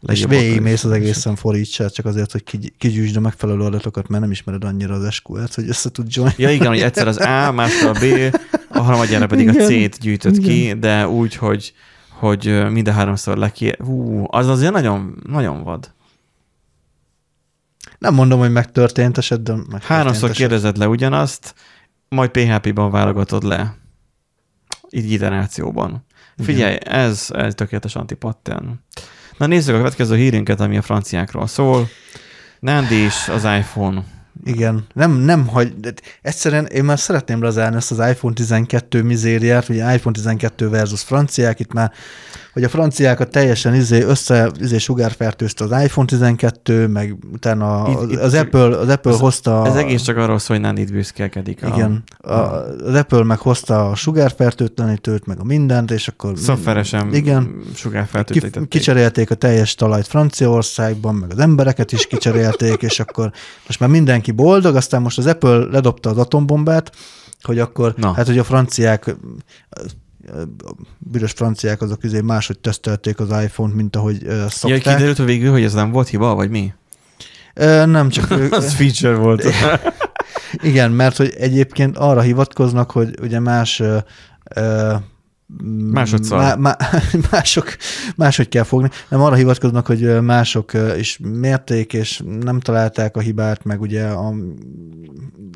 És végigmész az egészen fordítsát, csak azért, hogy kigy- kigyűjtsd a megfelelő adatokat, mert nem ismered annyira az SQL-t, hogy össze tud join. Ja igen, hogy egyszer az A, máskor a B, a harmadjára pedig Igen. a C-t gyűjtött Igen. ki, de úgy, hogy, hogy mind a háromszor leki... Hú, az azért nagyon, nagyon vad. Nem mondom, hogy megtörtént eset, de megtörtént Háromszor eset. kérdezed le ugyanazt, majd PHP-ban válogatod le. Így iterációban. Figyelj, ez, ez tökéletes antipattern. Na nézzük a következő hírünket, ami a franciákról szól. Nandi is az iPhone. Igen, nem, nem hagy, de egyszerűen én már szeretném lezárni ezt az iPhone 12 mizériát, ugye iPhone 12 versus franciák, itt már, hogy a franciákat teljesen izé, össze izé sugárfertőzte az iPhone 12, meg utána Itt- az, itt az Apple, az Apple ez- hozta... Ez egész csak arról szól, hogy Nandi büszkélkedik. a- Igen, a, az Apple meg hozta a sugárfertőtlenítőt, meg a mindent, és akkor... Szoftveresen Igen. Ki, sugárfeltöltítették. kicserélték a teljes talajt Franciaországban, meg az embereket is kicserélték, és akkor most már mindenki boldog, aztán most az Apple ledobta az atombombát, hogy akkor, Na. hát hogy a franciák, a büdös franciák azok izé máshogy tesztelték az iPhone-t, mint ahogy Ja, szokták. kiderült hogy végül, hogy ez nem volt hiba, vagy mi? Nem csak ők, Az feature volt. igen, mert hogy egyébként arra hivatkoznak, hogy ugye más Másodszor. Má, má, mások, máshogy kell fogni. Nem arra hivatkoznak, hogy mások is mérték, és nem találták a hibát, meg ugye a,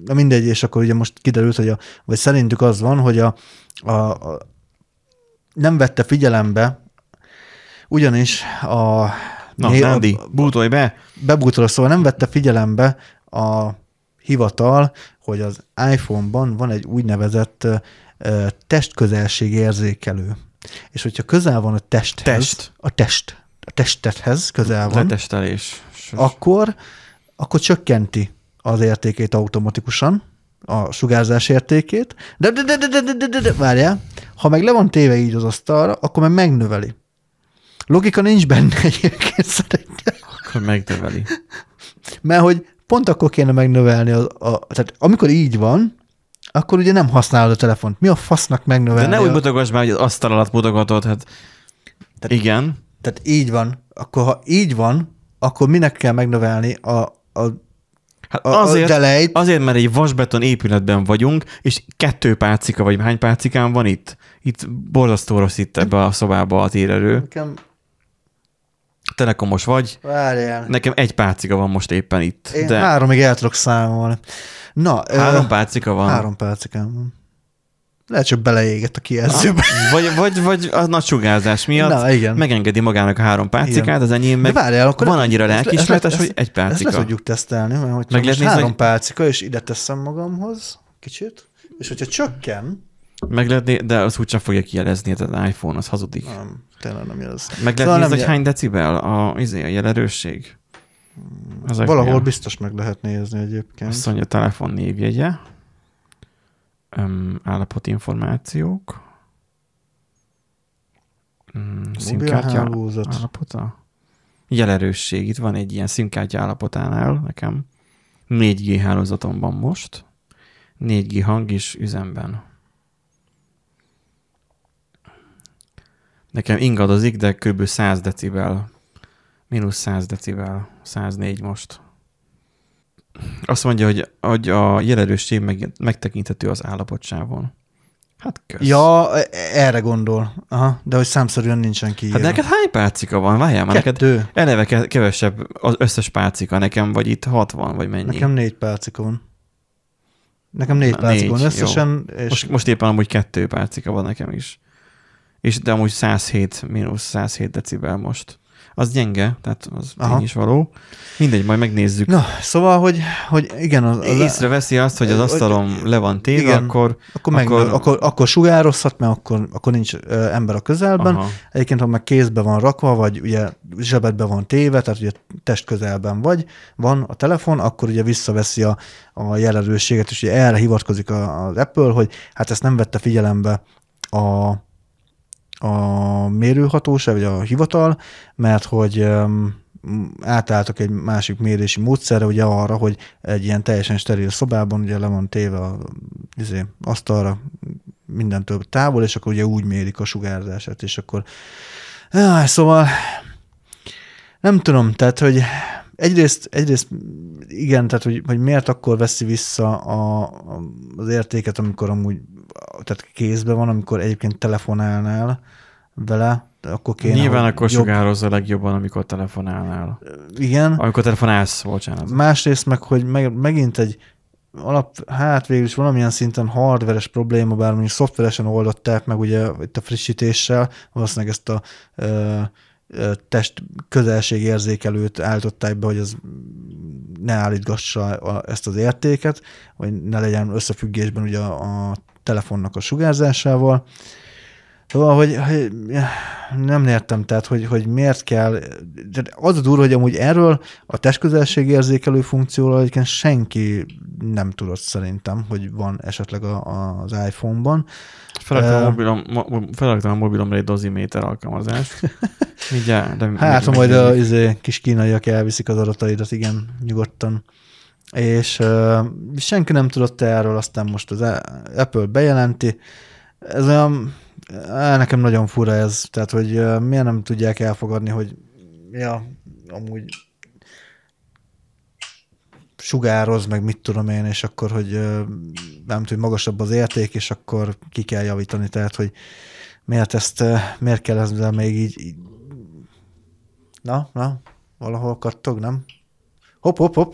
a mindegy, és akkor ugye most kiderült, hogy a, vagy szerintük az van, hogy a, a, a nem vette figyelembe, ugyanis a Na, né- Nandi, a- bútolj be! bebútoló, szóval nem vette figyelembe a hivatal, hogy az iPhone-ban van egy úgynevezett testközelség érzékelő. És hogyha közel van a testhez, Test. a test, a testethez közel van, Letestelés. akkor, akkor csökkenti az értékét automatikusan, a sugárzás értékét, de, de, de, de, de, de, de, de, de várjál, ha meg le van téve így az asztalra, akkor meg megnöveli. Logika nincs benne egyébként szerintem. Akkor megdöveli. Mert hogy pont akkor kéne megnövelni, a, a, tehát amikor így van, akkor ugye nem használod a telefont. Mi a fasznak De megnövelni? ne úgy mutogass már, hogy az asztal alatt mutogatod, hát Tehát- igen. tehát így van. Akkor ha így van, akkor minek kell megnövelni a, a, Hát a, azért, a delejt? azért, mert egy vasbeton épületben vagyunk, és kettő pálcika, vagy hány pálcikán van itt? Itt borzasztó rossz itt ebbe a szobába a térerő. Nekem, Telekomos vagy, várjál. nekem egy pálcika van most éppen itt. Én de háromig el tudok számolni. Na, három ö, pálcika van. három perceken van. Lehet, csak beleégett a kijelzőbe. Vagy, vagy, vagy a nagy sugárzás miatt Na, igen. megengedi magának a három pálcikát, az enyém meg De várjál, akkor van annyira ezt- hogy egy Ezt le pálcika. tudjuk tesztelni, mert hogyha Meg lehet nézni, három hogy- pálcika, és ide teszem magamhoz kicsit, és hogyha csökken, Meg lehet, né- de az úgysem fogja kijelezni, az iPhone az hazudik. nem, tényleg nem jelez. Meg lehet Szóval nézni, hogy hány decibel a, izé, a jelerősség. Ezeknél. Valahol biztos meg lehet nézni egyébként. Azt mondja, telefon névjegye, öm, állapotinformációk, mm, szimkártya Mobilhálózat. állapota. Jelerősség, itt van egy ilyen szimkártya állapotánál nekem. 4G hálózatomban most, 4G hang is üzemben. Nekem ingadozik, de kb. 100 decibel. Mínusz 100 decibel. 104 most. Azt mondja, hogy, hogy a jelerősség meg, megtekinthető az állapotsávon. Hát kösz. Ja, e- erre gondol. Aha, de hogy számszerűen nincsen kiírva. Hát neked hány pálcika van? Várjál már, neked Kettő. eleve ke- kevesebb az összes pálcika nekem, vagy itt 60, vagy mennyi? Nekem négy pálcika van. Nekem négy pálcika van összesen, és Most, most éppen amúgy kettő pálcika van nekem is. És de amúgy 107, mínusz 107 decibel most. Az gyenge, tehát az Aha. tény is való. Mindegy, majd megnézzük. Na, szóval, hogy, hogy igen, az, az Észreveszi azt, hogy az Hogy- asztalom le van téve, igen. akkor... akkor, meg, akkor- akkor, akkor, sugározhat, mert akkor, akkor nincs ö, ember a közelben. Aha. Egyébként, ha meg kézbe van rakva, vagy ugye zsebedbe van téve, tehát ugye test közelben vagy, van a telefon, akkor ugye visszaveszi a, a jelerősséget, és ugye erre hivatkozik az Apple, hogy hát ezt nem vette figyelembe a, a mérőhatóság, vagy a hivatal, mert hogy átálltak egy másik mérési módszerre, ugye arra, hogy egy ilyen teljesen steril szobában ugye le van téve a izé, asztalra mindentől távol, és akkor ugye úgy mérik a sugárzását, és akkor ah, szóval nem tudom, tehát, hogy egyrészt, egyrészt igen, tehát, hogy, hogy miért akkor veszi vissza a, a, az értéket, amikor amúgy tehát kézben van, amikor egyébként telefonálnál vele, akkor kéne, Nyilván hogy akkor jobb- sugározza legjobban, amikor telefonálnál. Igen. Amikor telefonálsz, bocsánat. Másrészt meg, hogy meg, megint egy alap, hát végül is valamilyen szinten hardveres probléma, bár mondjuk szoftveresen oldották meg ugye itt a frissítéssel, valószínűleg ezt a ö, ö, test közelségérzékelőt állították be, hogy ez ne állítgassa a, ezt az értéket, vagy ne legyen összefüggésben ugye a, a telefonnak a sugárzásával. Szóval, hogy, hogy nem értem, tehát, hogy, hogy miért kell, tehát az a durva, hogy amúgy erről a testközelség érzékelő funkcióról egyébként senki nem tudott szerintem, hogy van esetleg a, az iPhone-ban. Felraktam, Ö, a mobilom, mo, felraktam a mobilomra egy doziméter alkalmazást. Mindjárt, de Hát, meg- majd a izé, kis kínaiak elviszik az adataidat, igen, nyugodtan. És uh, senki nem tudott erről, aztán most az Apple bejelenti. Ez olyan, nekem nagyon fura ez, tehát, hogy uh, miért nem tudják elfogadni, hogy ja, amúgy sugároz, meg mit tudom én, és akkor, hogy uh, nem tudom, magasabb az érték, és akkor ki kell javítani, tehát, hogy miért ezt, uh, miért kell ezzel még így, így Na, na, valahol kattog, nem? Hopp, hopp, hopp.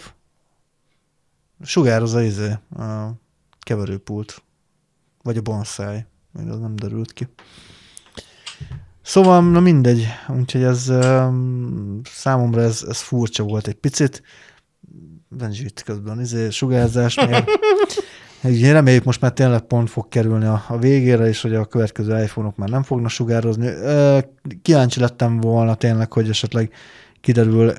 Sugároz a izé, a keverőpult. Vagy a bonsai. Még az nem derült ki. Szóval, na mindegy. Úgyhogy ez számomra ez, ez furcsa volt egy picit. Benji itt közben izé, sugárzás. Ugye reméljük most már tényleg pont fog kerülni a, a végére, és hogy a következő iPhone-ok már nem fognak sugározni. Kíváncsi lettem volna tényleg, hogy esetleg kiderül,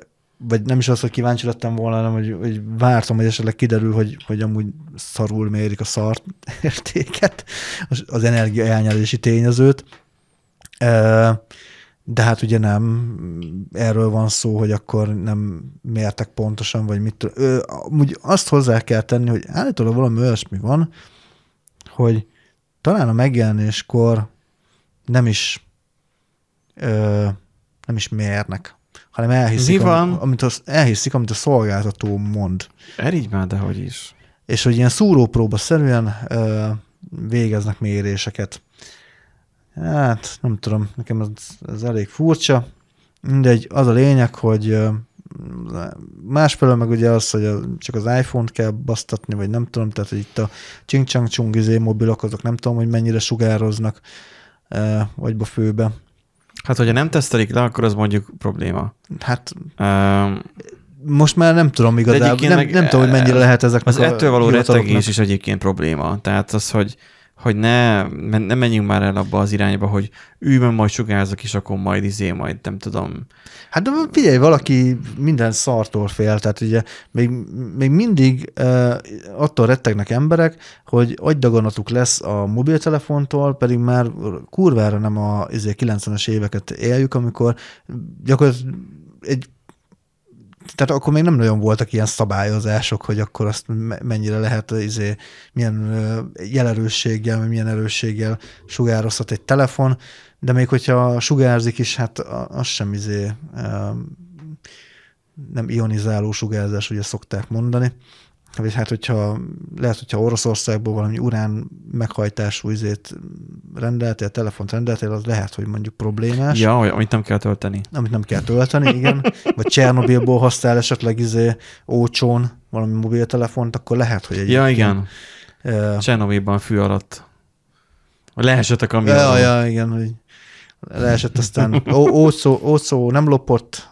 vagy nem is az, hogy kíváncsi lettem volna, hanem hogy, hogy vártam, hogy esetleg kiderül, hogy, hogy amúgy szarul mérik a szart értéket, az, energia elnyelési tényezőt. De hát ugye nem, erről van szó, hogy akkor nem mértek pontosan, vagy mit. Ö, Amúgy azt hozzá kell tenni, hogy állítólag valami olyasmi van, hogy talán a megjelenéskor nem is nem is mérnek, hanem elhiszik, Mi van? Amit, amit az, elhiszik, amit a szolgáltató mond. Erigy már, de hogy is. És hogy ilyen szúrópróba szerűen ö, végeznek méréseket. Hát, nem tudom, nekem ez, ez elég furcsa. Mindegy, az a lényeg, hogy ö, másfelől meg ugye az, hogy a, csak az iPhone-t kell basztatni, vagy nem tudom, tehát hogy itt a csing csang csung izé mobilok, azok nem tudom, hogy mennyire sugároznak, ö, vagy a főbe. Hát, hogyha nem tesztelik le, akkor az mondjuk probléma. Hát Um, most már nem tudom igazából, nem, meg, nem tudom, hogy mennyire eh, lehet ezeknek az a ettől való rettegés is egyébként probléma. Tehát az, hogy, hogy ne, ne menjünk már el abba az irányba, hogy ülben majd sugárzok, és akkor majd izé, majd nem tudom. Hát de figyelj, valaki minden szartól fél, tehát ugye még, még mindig uh, attól rettegnek emberek, hogy agydaganatuk lesz a mobiltelefontól, pedig már kurvára nem a izé, 90-es éveket éljük, amikor gyakorlatilag egy tehát akkor még nem nagyon voltak ilyen szabályozások, hogy akkor azt me- mennyire lehet, izé, milyen jelerősséggel, milyen erősséggel sugározhat egy telefon, de még hogyha sugárzik is, hát az sem izé, nem ionizáló sugárzás, ugye szokták mondani. Vagy hát, hogyha lehet, hogyha Oroszországból valami urán meghajtású izét rendeltél, telefont rendeltél, az lehet, hogy mondjuk problémás Ja, amit nem kell tölteni. amit nem kell tölteni, igen, vagy Csernobilból hoztál esetleg izé ócsón valami mobiltelefont, akkor lehet, hogy egy Ja, igen. Uh, Csernobilban fű alatt. Vagy leesett a kamion. ja, ja, igen, hogy leesett aztán ó, ócó, ócó nem lopott,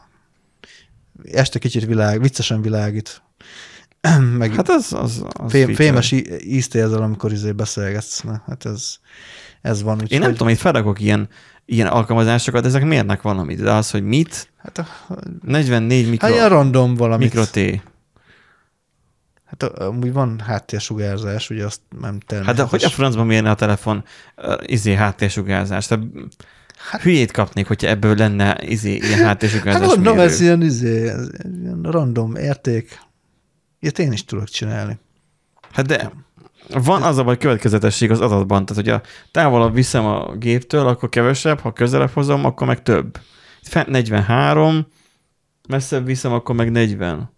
este kicsit világ, viccesen világít, meg Hát az, az, az fém, fémes ízt érzel, amikor izé beszélgetsz. Na, hát ez, ez van. Úgyhogy, Én nem tudom, hogy felrakok ilyen, ilyen alkalmazásokat, ezek mérnek valamit, de az, hogy mit, Hát, a, 44 mikro, hát ilyen random valamit. mikro T. Hát amúgy van háttérsugárzás, ugye azt nem Hát természetes. de hogy a francban mérne a telefon uh, izé háttérsugárzás? Tehát Hát- hülyét kapnék, hogyha ebből lenne izé, ilyen háttérsugárzás Hát mérő. ez ilyen, izé, ez ilyen random érték. Ilyet én is tudok csinálni. Hát de van az a baj következetesség az adatban, tehát hogy a távolabb viszem a géptől, akkor kevesebb, ha közelebb hozom, akkor meg több. Fent 43, messzebb viszem, akkor meg 40.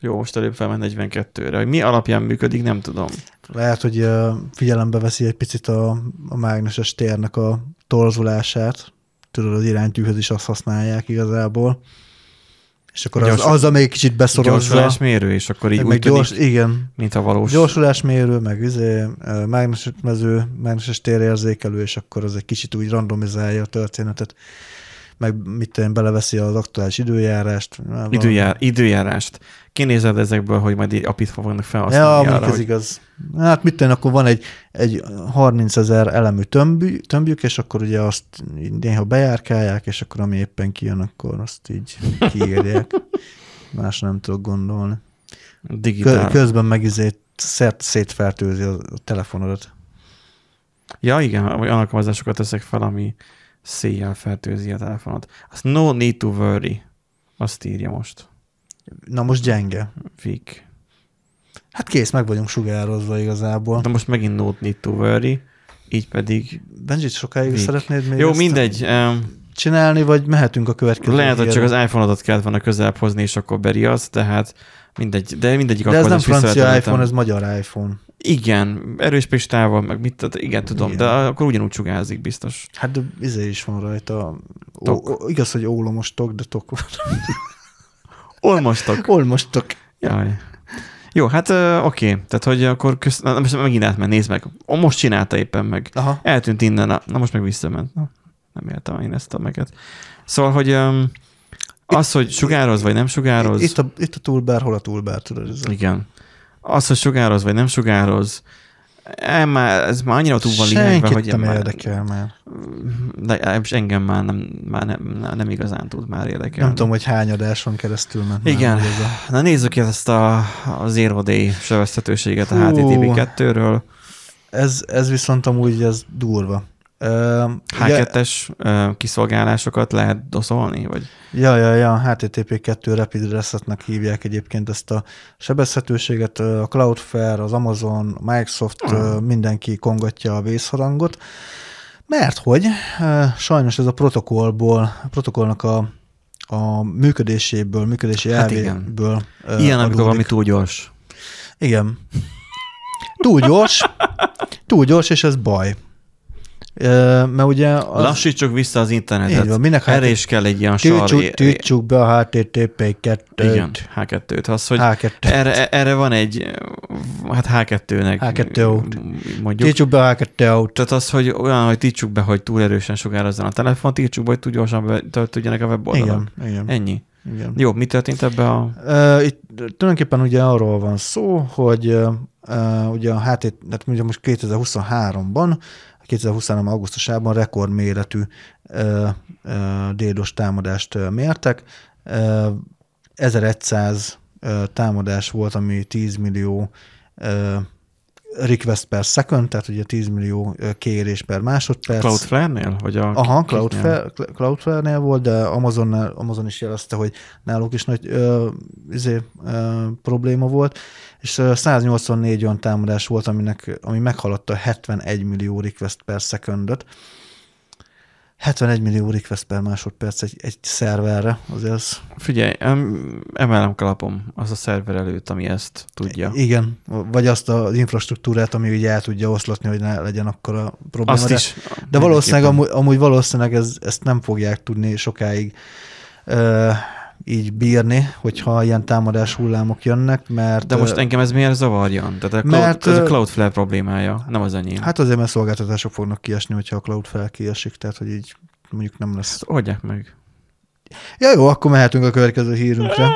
Jó, most előbb felment 42-re. Hogy mi alapján működik, nem tudom. Lehet, hogy figyelembe veszi egy picit a, a mágneses térnek a torzulását. Tudod, az iránytűhöz is azt használják igazából. És akkor az, Gyors- azzal még egy kicsit beszorozza. Gyorsulásmérő, és akkor így meg úgy gyors, tűnik, igen, mint a valós. gyorsulásmérő, meg izé, ö, mágneses mező, mágneses térérzékelő, és akkor az egy kicsit úgy randomizálja a történetet. Meg mit tudom, beleveszi az aktuális időjárást. Időjár, időjárást. Kinézed ezekből, hogy majd így apit fognak Ja, felhasználni mondjuk arra, ez hogy igaz. Hát mit tudom, akkor van egy, egy 30 ezer elemű tömbű, tömbjük, és akkor ugye azt néha bejárkálják, és akkor ami éppen kijön, akkor azt így kiírják. Más nem tudok gondolni. Digitál. közben meg izé szert szétfertőzi a, telefonodat. Ja, igen, vagy alkalmazásokat teszek fel, ami széjjel fertőzi a telefonot. Azt no need to worry. Azt írja most. Na most gyenge. Fik. Hát kész, meg vagyunk sugározva igazából. De most megint no need to worry. Így pedig... Benji, sokáig Vég. szeretnéd még Jó, mindegy. em, csinálni, vagy mehetünk a következő Lehet, hogy csak az iPhone-odat kellett volna közelebb hozni, és akkor beriasz, tehát mindegy, de mindegyik De ez nem francia iPhone, ez magyar iPhone. Igen, erős pistával, meg mit, tehát igen, tudom, Igen. de akkor ugyanúgy sugázik biztos. Hát de izé is van rajta. Tok. Ó, igaz, hogy ólomos tok, de tok van. Olmostok. Olmos tok. Jaj. Jó, hát uh, oké, okay. tehát hogy akkor kösz... na, most megint átment, nézd meg. Most csinálta éppen meg. Aha. Eltűnt innen, na, na most meg visszament. Na, nem értem én ezt a meget. Szóval, hogy um, az, hogy sugároz vagy nem sugároz, Itt a, itt a toolbar, hol a toolbar, tudod? Ez igen. Az, hogy sugároz vagy nem sugároz, ez már, ez már annyira túl van lényegve, hogy nem már, érdekel már. de és engem már nem, már nem, nem igazán tud már érdekelni. Nem tudom, hogy hány adáson keresztül ment. már, Igen. Ez a... Na nézzük ezt a, a Zero Day sebezhetőséget a. HTTP 2-ről. Ez, ez viszont amúgy ez durva. Uh, H2-es uh, kiszolgálásokat lehet doszolni? Vagy? Ja, ja, ja, HTTP2 Rapid Resetnek hívják egyébként ezt a sebezhetőséget. A Cloudflare, az Amazon, Microsoft, Ah. mindenki kongatja a vészharangot, mert hogy sajnos ez a protokollból, a protokollnak a, a működéséből, működési Hát elvéből eh, Ilyen, amikor adódik. valami túl gyors. Igen. Túl gyors, túl gyors, és ez baj. Mert ugye az, Lassítsuk vissza az internetet. Így van, minek Erre HT- is kell egy ilyen sar. tiltsuk, tiltsuk be a HTTP2-t. Igen, H2-t. Az, hogy H2. erre, erre van egy, hát H2-nek. H2-t. Mondjuk. Tiltsuk be a H2-t. Tehát az, hogy olyan, hogy tiltsuk be, hogy túl erősen sugározzon a telefon, tiltsuk be, hogy túl gyorsan be- töltődjenek a weboldalak. Igen, igen. Ennyi. igen. Jó, mi történt ebbe a... Itt tulajdonképpen ugye arról van szó, hogy uh, ugye a HT, tehát ugye most 2023-ban, 2023. augusztusában rekordméretű DDoS támadást mértek. Uh, 1100 uh, támadás volt, ami 10 millió request per second, tehát ugye 10 millió kérés per másodperc. Cloudflare-nél? Vagy a Aha? Cloudflare, Cloudflare-nél volt, de Amazonnál, Amazon is jelezte, hogy náluk is nagy ö, izé, ö, probléma volt, és ö, 184 olyan támadás volt, aminek, ami meghaladta 71 millió request per secondot. 71 millió request per másodperc egy, egy szerverre, azért az, Figyelj, em, emelem kalapom az a szerver előtt, ami ezt tudja. igen, vagy azt az infrastruktúrát, ami ugye el tudja oszlatni, hogy ne legyen akkor a probléma. Azt de, is. De valószínűleg amúgy, amúgy valószínűleg ez, ezt nem fogják tudni sokáig így bírni, hogyha ilyen támadás hullámok jönnek, mert... De most engem ez miért zavarjon? Tehát a Cloud, Mert, ez a Cloudflare problémája, nem az enyém. Hát, Hát azért, mert szolgáltatások fognak kiesni, hogyha a Cloudflare kiesik, tehát hogy így mondjuk nem lesz. Ezt oldják meg. Ja jó, akkor mehetünk a következő hírünkre.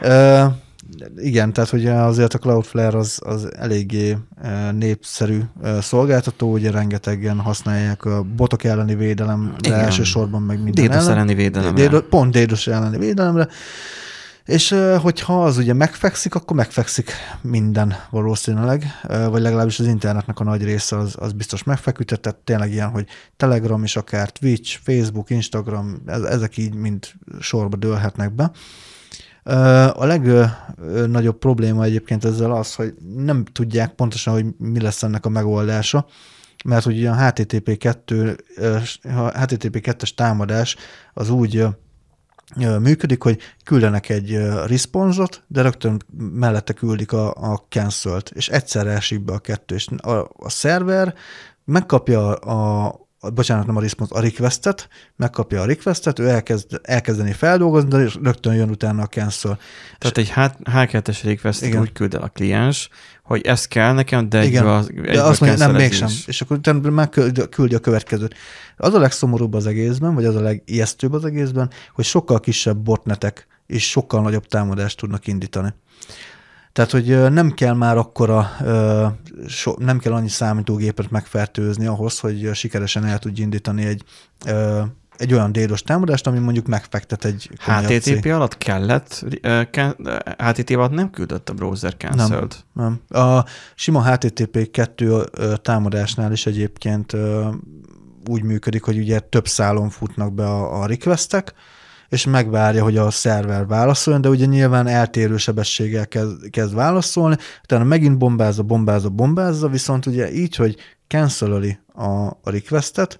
Igen, tehát hogy azért a Cloudflare az, az eléggé ö, népszerű ö, szolgáltató, ugye rengetegen használják a botok elleni védelemre Igen. elsősorban, meg minden DDoS ellen. elleni védelem. Dédos, pont DDoS elleni védelemre. És ö, hogyha az ugye megfekszik, akkor megfekszik minden valószínűleg, vagy legalábbis az internetnek a nagy része az, az biztos megfeküdhet, tehát tényleg ilyen, hogy Telegram is akár Twitch, Facebook, Instagram, ez, ezek így mind sorba dőlhetnek be. A legnagyobb probléma egyébként ezzel az, hogy nem tudják pontosan, hogy mi lesz ennek a megoldása, mert hogy a HTTP2, ö, a HTTP2-es támadás az úgy működik, hogy küldenek egy ö, responsot, de rögtön mellette küldik a, a cancel-t, és egyszerre esik be a kettő, és a, a szerver megkapja a bocsánat, nem a response, a requestet, megkapja a requestet, ő elkezd, elkezdeni feldolgozni, de rögtön jön utána a cancel. Tehát egy H2-es request Igen. úgy küld el a kliens, hogy ez kell nekem, de Igen, egyből, az, de egyből azt mondja, nem, mégsem. is. És akkor utána megküldi a következőt. Az a legszomorúbb az egészben, vagy az a legijesztőbb az egészben, hogy sokkal kisebb botnetek és sokkal nagyobb támadást tudnak indítani. Tehát, hogy nem kell már akkora, so, nem kell annyi számítógépet megfertőzni ahhoz, hogy sikeresen el tudj indítani egy, egy olyan dédos támadást, ami mondjuk megfektet egy HTTP alatt kellett, HTTP alatt nem küldött a browser cancelled. Nem. A sima HTTP 2 ö, támadásnál is egyébként úgy működik, hogy ugye több szálon futnak be a, a requestek, és megvárja, hogy a szerver válaszoljon, de ugye nyilván eltérő sebességgel kezd, kezd válaszolni, utána megint bombázza, bombázza, bombázza, viszont ugye így, hogy cancel a, a requestet,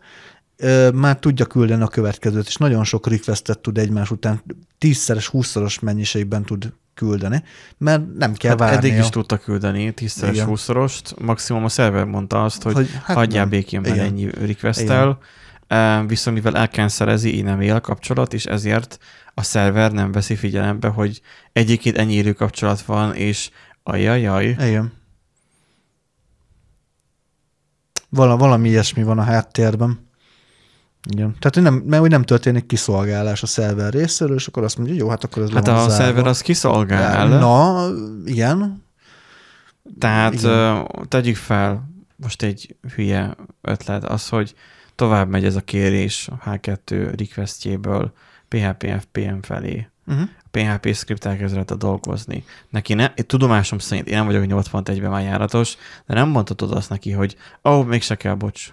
már tudja küldeni a következőt, és nagyon sok requestet tud egymás után tízszeres, húszszoros mennyiségben tud küldeni, mert nem kell Hát várnia. eddig is tudta küldeni 10-szeres, Igen. 20-szorost, maximum a szerver mondta azt, hogy, Hogy, hát hagyjál nem. békén már Igen. ennyi requesttel, Uh, viszont mivel elkenszerezi, így nem él a kapcsolat, és ezért a szerver nem veszi figyelembe, hogy egyébként ennyi élő kapcsolat van, és ajajaj, Igen. Vala, valami ilyesmi van a háttérben. Igen. Tehát hogy nem, mert úgy nem történik kiszolgálás a szerver részéről, és akkor azt mondja, jó, hát akkor ez hát a zárva. szerver az kiszolgál, Na, igen. Tehát Igen. tegyük fel, most egy hülye ötlet, az, hogy tovább megy ez a kérés a H2 requestjéből PHP FPM felé. Uh-huh. A PHP script elkezd rajta dolgozni. Neki ne, én tudomásom szerint, én nem vagyok 81-ben már járatos, de nem mondhatod azt neki, hogy ó, oh, mégse kell, bocs.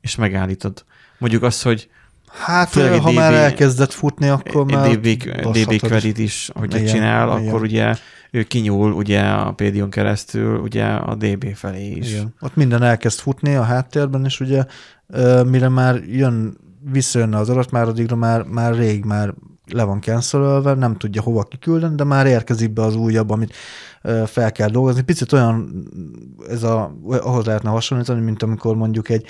És megállítod. Mondjuk azt, hogy Hát, Főleg ha DB már elkezdett futni, akkor már DB, DB query is, hogy Igen, csinál, igen. akkor ugye ő kinyúl ugye a Pedion keresztül ugye a DB felé is. Igen. Ott minden elkezd futni a háttérben, és ugye mire már jön, visszajönne az adat, már addigra már, már rég már le van cancelölve, nem tudja hova kiküldeni, de már érkezik be az újabb, amit fel kell dolgozni. Picit olyan, ez a, ahhoz lehetne hasonlítani, mint amikor mondjuk egy,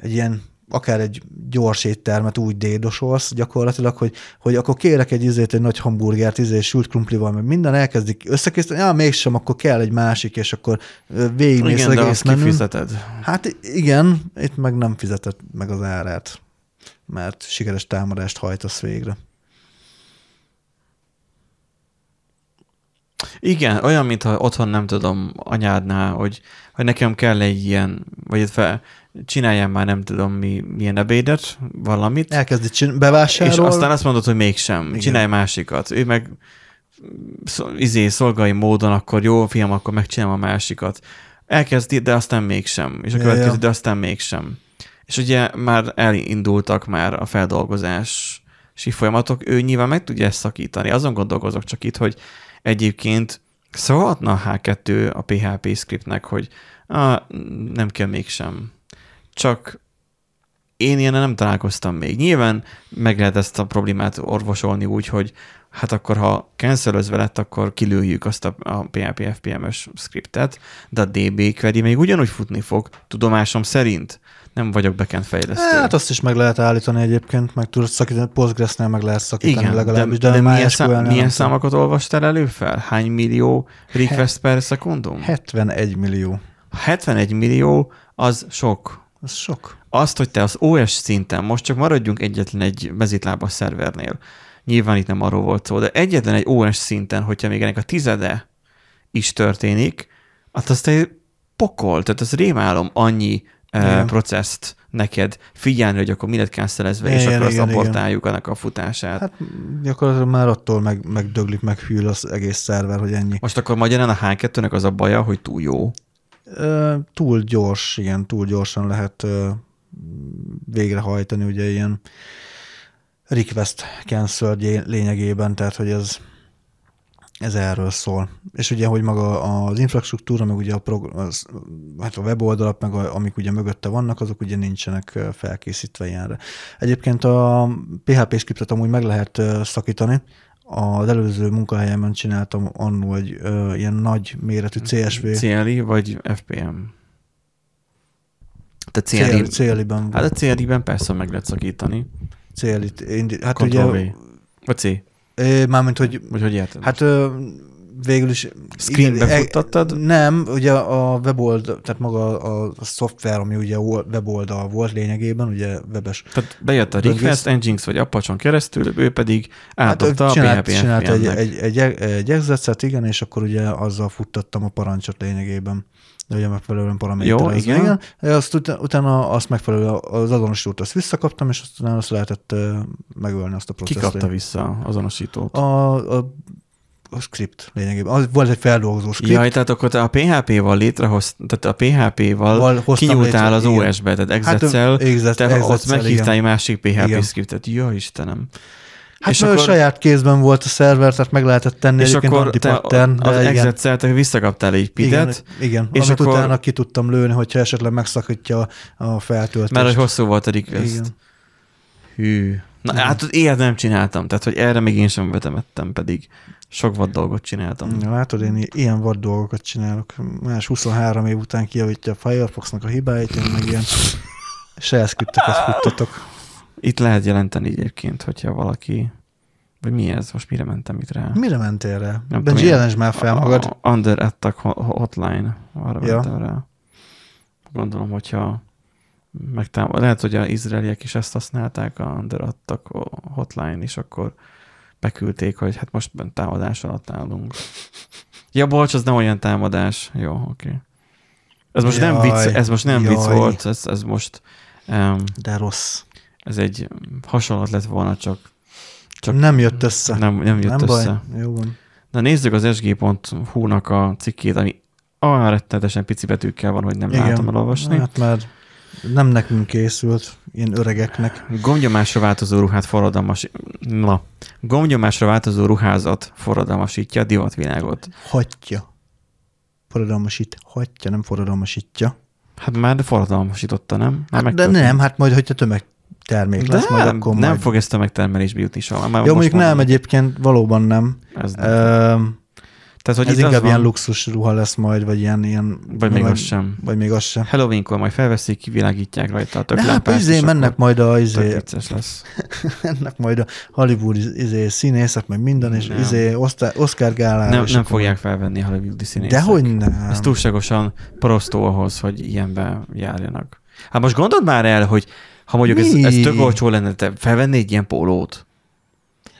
egy ilyen akár egy gyors éttermet úgy dédosolsz gyakorlatilag, hogy, hogy akkor kérek egy izét, egy nagy hamburgert, izé, sült krumplival, meg minden elkezdik összekészíteni, ja, mégsem, akkor kell egy másik, és akkor végigmész Igen, de egész azt menün. kifizeted. Hát igen, itt meg nem fizetett meg az árát, mert sikeres támadást hajtasz végre. Igen, olyan, mintha otthon nem tudom anyádnál, hogy, hogy nekem kell egy ilyen, vagy fel, csináljam már nem tudom mi, milyen ebédet, valamit, Elkezdi csin- bevásárol. és aztán azt mondod, hogy mégsem, Igen. csinálj másikat. Ő meg izé, szolgai módon, akkor jó, fiam, akkor megcsinálom a másikat. Elkezdi, de aztán mégsem. És a következő, ja. de aztán mégsem. És ugye már elindultak már a feldolgozási folyamatok, ő nyilván meg tudja ezt szakítani. Azon gondolkozok csak itt, hogy egyébként szólhatna a H2 a PHP scriptnek, hogy ah, nem kell mégsem. Csak én ilyen nem találkoztam még. Nyilván meg lehet ezt a problémát orvosolni úgy, hogy hát akkor ha cancelözve lett, akkor kilőjük azt a, a PHP FPM-ös scriptet, de a DB query még ugyanúgy futni fog, tudomásom szerint. Nem vagyok backend fejlesztő. Hát azt is meg lehet állítani egyébként, meg tudod szakítani, Postgresnél meg lehet szakítani Igen, legalábbis, de, de, de milyen, szám, milyen számokat olvastál elő fel? Hány millió request per szekundum? 71 millió. 71 millió, az sok. Ez sok. azt, hogy te az OS szinten, most csak maradjunk egyetlen egy mezitlábas szervernél, nyilván itt nem arról volt szó, de egyetlen egy OS szinten, hogyha még ennek a tizede is történik, hát azt egy pokol, tehát az rémálom annyi uh, Igen. processzt neked figyelni, hogy akkor mi lett cancelezve, és akkor azt abortáljuk annak a futását. Hát gyakorlatilag már attól meg, megdöglik, meghűl az egész szerver, hogy ennyi. most akkor magyarán a H2-nek az a baja, hogy túl jó. Túl gyors, igen, túl gyorsan lehet végrehajtani, ugye ilyen request cancel lényegében, tehát hogy ez ez erről szól. És ugye, hogy maga az infrastruktúra, meg ugye a, prog- az, hát a weboldalak, meg a, amik ugye mögötte vannak, azok ugye nincsenek felkészítve ilyenre. Egyébként a PHP scriptet amúgy meg lehet szakítani. Az előző munkahelyemen csináltam annó egy ö, ilyen nagy méretű CSV. CLI vagy FPM? Te CLI, CL, CLI-ben hát a. CLI-ben persze meg lehet szakítani. CLI-t, hát Ctrl ugye, V. Vagy C. mármint, hogy Vagy hogy érted? Hát ö, végül is... Screenbe igen, e- futtattad? Nem, ugye a weboldal, tehát maga a, a szoftver, ami ugye weboldal volt lényegében, ugye webes. Tehát bejött a. Request Engines vagy Apache-on keresztül, ő pedig átadta ő a PHP csinált egy, egy, egy, egy execet, igen, és akkor ugye azzal futtattam a parancsot lényegében. De ugye megfelelően paraméterezve. Jó, igen. Azt utána, utána azt megfelelően az azonosítót azt visszakaptam, és aztán azt lehetett megölni azt a Ki processzt. kapta vissza azonosítót? A, a, a script lényegében. Az, volt egy feldolgozó script. Jaj, tehát akkor te a PHP-val létrehoz, tehát a PHP-val kinyúltál létre, az igen. OS-be, tehát Hát, execel, exec- te ott exec-szel, meghívtál igen. egy másik PHP Igen. scriptet. Ja, Istenem. Hát És akkor... saját kézben volt a szerver, tehát meg lehetett tenni És akkor te antipattern, az igen, execel, te visszakaptál egy igen, pidet, igen, és és amit akkor- utána ki tudtam lőni, hogyha esetleg megszakítja a feltöltést. mert hogy hosszú volt a request. Igen. Hű. Na Igen. hát ilyet nem csináltam, tehát hogy erre még én sem vetemettem, pedig sok vad dolgot csináltam. Ja, látod, én ilyen vad dolgokat csinálok. Más 23 év után kijavítja a Firefoxnak a hibáit, én meg ilyen shell scripteket futtatok. Itt lehet jelenteni egyébként, hogyha valaki, vagy mi ez, most mire mentem itt rá? Mire mentél rá? Nem tudom, jelensd már fel magad. A Under Attack ho- Hotline, arra Ja. mentem rá. Gondolom, hogyha megtámad, lehet, hogy az izraeliek is ezt használták, a Under Attack Hotline, és akkor beküldték, hogy hát most támadás alatt állunk. Ja, bocs, az nem olyan támadás. Jó, oké. Okay. Ez most nem Jaj, vicc, ez most nem vicc jaj. volt, ez, ez most um, De rossz. ez egy hasonlat lett volna, csak, Csak nem jött össze. nem, nem jött nem össze. baj. Jó van. Na nézzük az sg.hu-nak a cikkét, ami olyan rettenetesen pici betűkkel van, hogy nem Igen. látom elolvasni. Hát már nem nekünk készült, ilyen öregeknek. Gomnyomásra változó ruhát forradalmas... Na. Gomnyomásra változó ruházat forradalmasítja a divatvilágot. Hatja. Forradalmasít. Hatja, nem forradalmasítja. Hát már forradalmasította, nem? Már Hát, de nem, hát majd, hogyha tömegtermék de lesz, majd nem, akkor nem majd... fog ezt a megtermelésbe jutni soha. Már Jó, mondjuk nem, egyébként valóban nem. Ez nem. Ö, Tehát, hogy ez inkább ilyen van, luxus ruha lesz majd, vagy ilyen... ilyen vagy még vagy, az sem. Vagy még az sem. Halloweenkor majd felveszik, kivilágítják rajta a tök hát lámpást, izé, és mennek majd a, izé, lesz. mennek majd a Hollywood izé, színészek, meg minden, és Nem. izé, Oscar, gálára. Nem, nem fogják felvenni a hollywoodi színészek. Dehogy nem. Ez túlságosan prosztó ahhoz, hogy ilyenbe járjanak. Hát most gondold már el, hogy ha mondjuk ez, Mi? ez tök olcsó lenne, te felvennél egy ilyen pólót?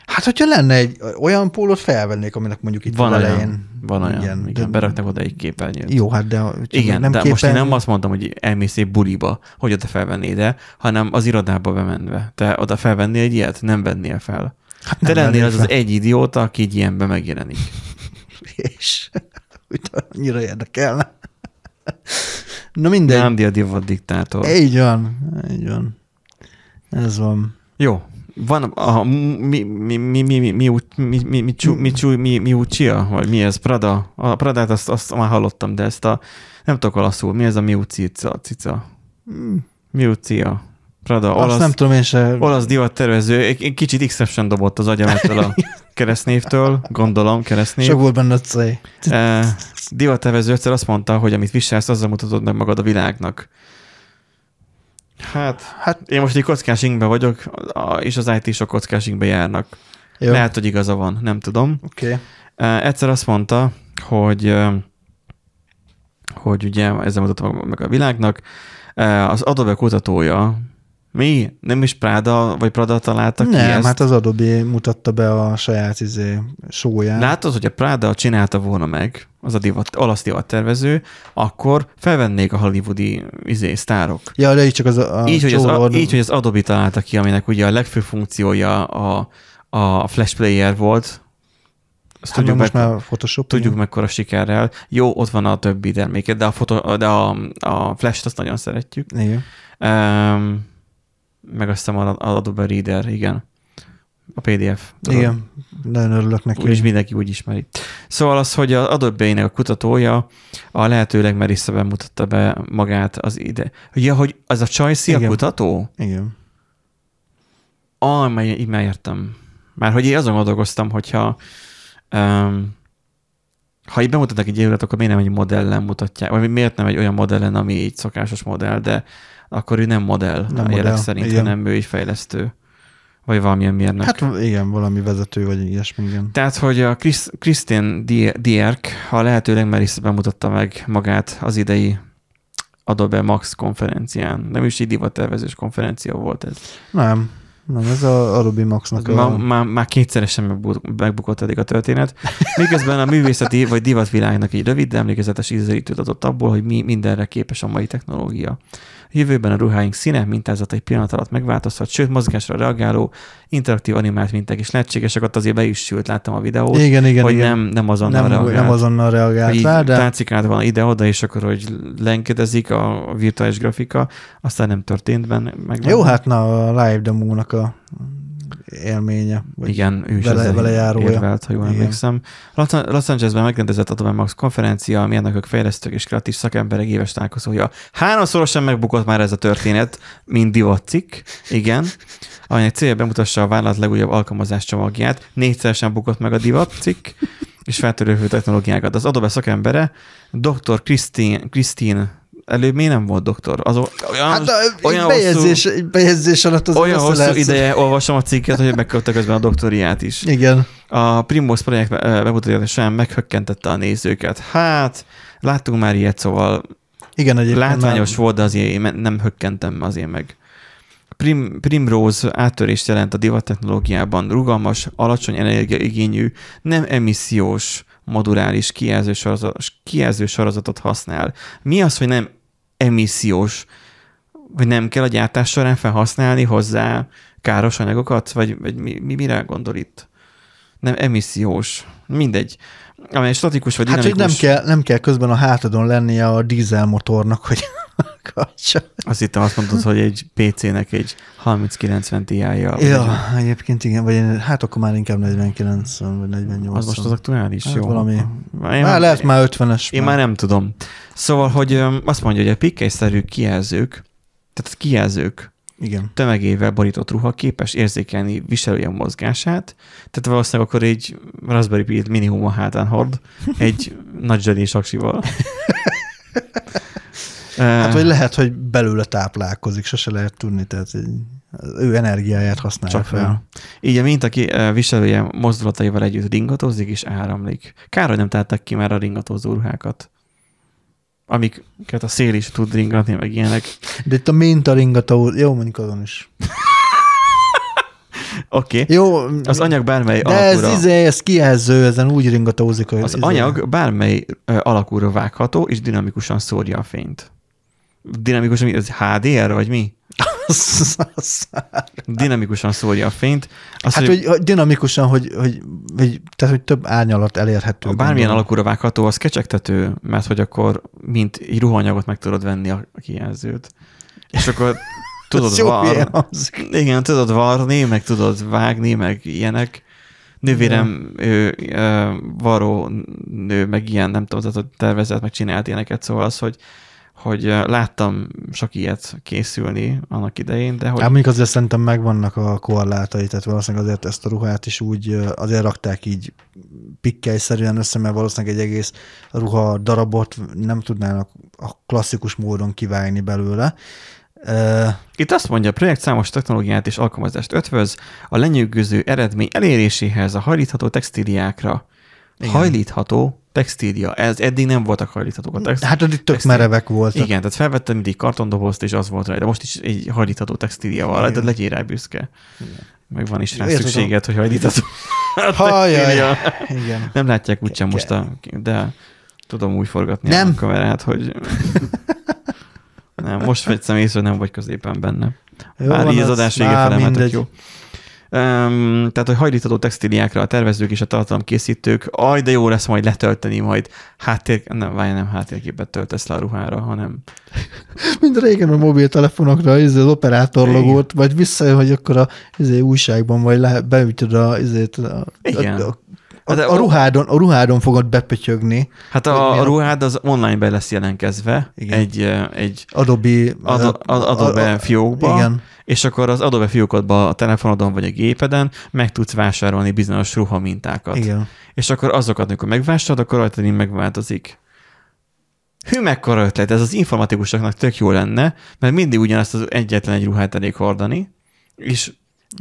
Hát, hogyha lenne egy olyan pólót, felvennék, aminek mondjuk itt Van van olyan, elején. van olyan, igen, igen, de- beraknak oda egy képernyőt. Jó, hát de... Igen, nem de képen... most én nem azt mondtam, hogy elmész egy buliba, hogy oda felvennéd de, hanem az irodába bemenve. Te oda felvennél egy ilyet? Nem vennél fel. hát Te lennél az az egy idióta, aki egy ilyenbe megjelenik. És úgy annyira érdekelne. Na mindegy. Nem dia divat diktátor. Így van, így van. Ez van. Jó. Van a mi, mi, mi, mi, mi, mi, mi, mi, mi, mi, mi, mi, Uccia, vagy mi ez, Prada? A Pradát azt, azt már hallottam, de ezt a, nem tudok olaszul, mi ez a mi cica, cica? Mi Uccia? Prada, Olasz, azt nem tudom én se. olasz divattervező, egy kicsit Exception dobott az agyam ettől a keresztnévtől, gondolom keresztnév. Sok volt benne a C. Eh, divattervező egyszer azt mondta, hogy amit viselsz, azzal mutatod meg magad a világnak. Hát, Hát, én most egy kockás ingbe vagyok, és az IT-sok kockás ingbe járnak. jó. Lehet, hogy igaza van, nem tudom. Okay. Egyszer azt mondta, hogy, hogy ugye ezzel mutatom meg a világnak, az Adobe kutatója, mi? Nem is Prada, vagy Prada találta ki Nem, ezt? hát az Adobe mutatta be a saját izé, sóját. Látod, hogy a Prada csinálta volna meg, az a divat, olasz divattervező, akkor felvennék a hollywoodi izé, sztárok. Ja, de így csak az a, a így, hogy az, csóró- így, hogy az Adobe találta ki, aminek ugye a legfőbb funkciója a, a Flash Player volt. Azt hát tudjuk, most meg, már Photoshop. tudjuk igen. mekkora sikerrel. Jó, ott van a többi terméket, de a, foto, de a, a Flash-t azt nagyon szeretjük. Igen. Um, meg azt hiszem a- az Adobe Reader, igen. A PDF. tudod. Igen, nagyon örülök neki. Úgyis mindenki úgy ismeri. Szóval az, hogy az Adobe-nek a kutatója a lehető legmerészebben mutatta be magát az ide. Ja, hogy az a Csajci a kutató? Igen. Ah, már már értem. Már hogy én azon gondolkoztam, hogyha um, ha így bemutatnak egy évet, akkor miért nem egy modellen mutatják, vagy miért nem egy olyan modellen, ami így szokásos modell, de akkor ő nem modell Nem a jelek modell, szerint, igen. hanem ő egy fejlesztő. Vagy valamilyen mérnök. Hát igen, valami vezető, vagy ilyesmi, igen. Tehát, hogy a Die- Dierk a lehető legmerészebben mutatta meg magát az idei Adobe Max konferencián. Nem is egy divattervezős konferencia volt ez. Nem, nem, ez a Adobe Maxnak Ma, a... már, már kétszeresen megbu- megbukott eddig a történet. Miközben a művészeti vagy divatvilágnak egy rövid, de emlékezetes ízelítőt adott abból, hogy mi mindenre képes a mai technológia. Jövőben a ruháink színe, mintázata egy pillanat alatt megváltozhat, sőt mozgásra reagáló, interaktív animált minták is lehetségesek, ott azért be is sült, láttam a videót, Igen, igen, hogy igen. nem, nem azonnal nem, reagált. nem azonnal reagált rá, de táncikált van ide-oda, és akkor, hogy lenkedezik a virtuális grafika, aztán nem történt benne. Meg jó, hát na, a live demónak a élménye. Vagy Igen, ő is vele- járója. érvelt, ha jól Igen. emlékszem. Los Angelesben megrendezett Adobe Max konferencia, a mérnökök, fejlesztők és kreatív szakemberek éves találkozója. Háromszorosan megbukott már ez a történet, mint divatcikk, igen, amelynek célja bemutassa a vállalat legújabb alkalmazás csomagját. Négyszeresen bukott meg a divatcikk, és feltörő technológiákat. Az Adobe szakembere, dr. Christine, Christine előbb miért nem volt doktor? Az, olyan, Hát olyan bejegyzés, bejegyzés alatt az olyan hosszú lehet- ideje olvasom a cikket, hogy megkapta közben a doktoriát is. Igen. A Primos projekt ö, bemutatása során meghökkentette a nézőket. Hát, láttunk már ilyet, szóval Igen, egyébként látványos már- volt, de azért én nem hökkentem azért meg. Prim, Primrose áttörést jelent a divat technológiában. Rugalmas, alacsony energiaigényű, nem emissziós, moduláris kijelző, sorozat, kijelző sorozatot használ. Mi az, hogy nem emissziós? Vagy nem kell a gyártás során felhasználni hozzá káros anyagokat? Vagy, vagy mi, mi, mire gondol itt? Nem emissziós. Mindegy. Amely statikus vagy Hát, hogy dinamikus. nem kell, nem kell közben a hátadon lennie a dízelmotornak, hogy kapcsa. Azt hittem, azt mondod, hogy egy PC-nek egy 3090 Ti-ja. Ja, egyébként igen, vagy én, hát akkor már inkább 49 vagy 48. Az most az aktuális? Hát Jó. valami- Én, Már lehet már 50-es. én már nem tudom. Szóval, hogy azt mondja, hogy a pikkelyszerű kijelzők, tehát a kijelzők Igen. tömegével borított ruha képes érzékelni viselője mozgását, tehát valószínűleg akkor egy Raspberry Pi minimum a hátán hord, egy nagy zsedés aksival. Hát vagy lehet, hogy belőle táplálkozik, sose lehet tudni, tehát ő energiáját használja Csak fel. fel. Így a mintaki eh, viselője mozdulataival együtt ringatózik és áramlik. Kár, hogy nem tettek ki már a ringatózó ruhákat. Amiket a szél is tud ringatni, meg ilyenek. De itt a mintaringató, jó, mondjuk azon is. Oké. Okay. Jó, Az anyag bármely de ez, alakúra, izé, ez kijelző, ezen úgy ringatózik, az izé- anyag bármely alakúra vágható, és dinamikusan szórja a fényt. Dinamikusan, mi? ez HDR, vagy mi? Dinamikusan szórja a fényt. Azt, hát, hogy, hogy dinamikusan, hogy, hogy, hogy, tehát, hogy több árnyalat elérhető. a bármilyen gondolom. alakúra vágható, az kecsegtető, mert hogy akkor mint egy ruhanyagot meg tudod venni a kijelzőt. És akkor tudod Ez jó var, hülye hangzik. igen, tudod varni, meg tudod vágni, meg ilyenek. Nővérem, ő, ö, varó nő, meg ilyen, nem tudom, tehát tervezett, meg csinált ilyeneket, szóval az, hogy, hogy láttam sok ilyet készülni annak idején, de hogy Hát mondjuk azért szerintem megvannak a korlátai, tehát valószínűleg azért ezt a ruhát is úgy azért rakták így pikkelyszerűen össze, mert valószínűleg egy egész ruha darabot nem tudnának a klasszikus módon kivágni belőle. Itt azt mondja, a projekt számos technológiát és alkalmazást ötvöz a lenyűgöző eredmény eléréséhez a hajlítható textíliákra. Igen. Hajlítható textília. Ez eddig nem voltak hajlíthatók a textília. Hát itt tök textil- merevek voltak. Igen, tehát felvettem mindig kartondobozt, és az volt de most is egy hajlítható textíliával, Igen. de legyél rá büszke. Meg van is rá Érted, szükséged, hogy hajlítható. Hajjaj. textília. Igen. Nem látják úgysem most a... De tudom úgy forgatni Nem. a kamerát, hogy... Nem, most vegyszem észre, hogy nem vagy középen benne. Jó Már van így az adás vége Á, fele mentek, mindegy. jó. Tehát, hogy hajlítható textíliákra a tervezők és a tartalomkészítők, aj, de jó lesz majd letölteni, majd háttér, nem, várj, nem háttérképet töltesz le a ruhára, hanem... Mint régen a mobiltelefonokra izé, az operátor logót, vagy visszajön, hogy akkor a izé, újságban vagy le, beütöd a, izét, a, a, a, a, a- ruhádon, a ruhádon fogod bepötyögni. Hát a, a- ruhád az online be lesz jelenkezve Igen. egy, egy Adobe, Ado- a- Adobe a- a- fiókba, Igen. és akkor az Adobe fiókodba a telefonodon vagy a gépeden meg tudsz vásárolni bizonyos ruhamintákat. Igen. És akkor azokat, amikor megvásárolod, akkor rajtad így megváltozik. Hű, mekkora ötlet, ez az informatikusoknak tök jó lenne, mert mindig ugyanazt az egyetlen egy ruhát elég hordani, és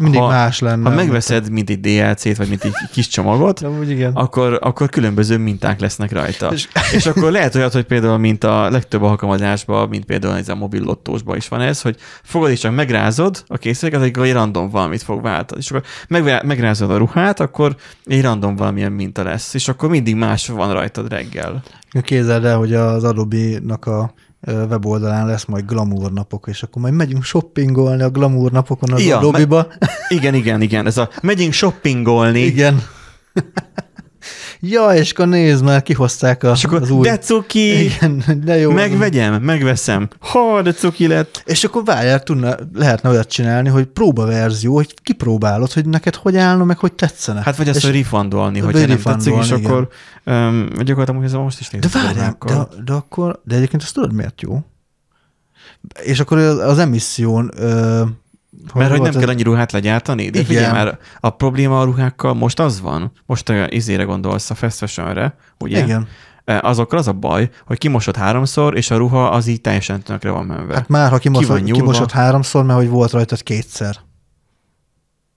Mindig ha, más lenne. ha megveszed, mint egy DLC-t, vagy mint egy kis csomagot, úgy igen. akkor, akkor különböző minták lesznek rajta. És- És, akkor lehet olyat, hogy például, mint a legtöbb alkalmazásban, mint például ez a mobil lottósban is van ez, hogy fogod és csak megrázod a készüléket, akkor egy random valamit fog váltani. És akkor meg, megrázod a ruhát, akkor egy random valamilyen minta lesz. És akkor mindig más van rajtad reggel. Képzeld el, hogy az Adobe-nak a weboldalán lesz majd glamour napok, és akkor majd megyünk shoppingolni a glamour napokon az Ja, Adobe-ba. Igen, igen, igen. Ez a megyünk shoppingolni. Igen. ja, és akkor nézd már, kihozták a, És akkor az új... de cuki, Igen, de jó. megvegyem, megveszem. Ha, de cuki lett. És akkor várjál, tudna, lehetne olyat csinálni, hogy próbaverzió, hogy kipróbálod, hogy neked hogy állna, meg hogy tetszene. Hát vagy azt, és, hogy refundolni, Vagy hogyha nem tetszik, és refundolni, akkor um, gyakorlatilag hogy ez most is de várjál, de, de, akkor, de egyébként azt tudod, miért jó? És akkor az, az emisszión... Ö, Mert hogy nem ez- kell annyi ruhát legyártani, de Igen. figyelj már, a probléma a ruhákkal most az van, most a izére gondolsz, a fast fashionre, ugye? Igen. E, Azokkal az a baj, hogy kimosod háromszor, és a ruha az így teljesen tönkre van menve. Hát már, ha van nyúlva. kimosott háromszor, mert hogy volt rajtad kétszer.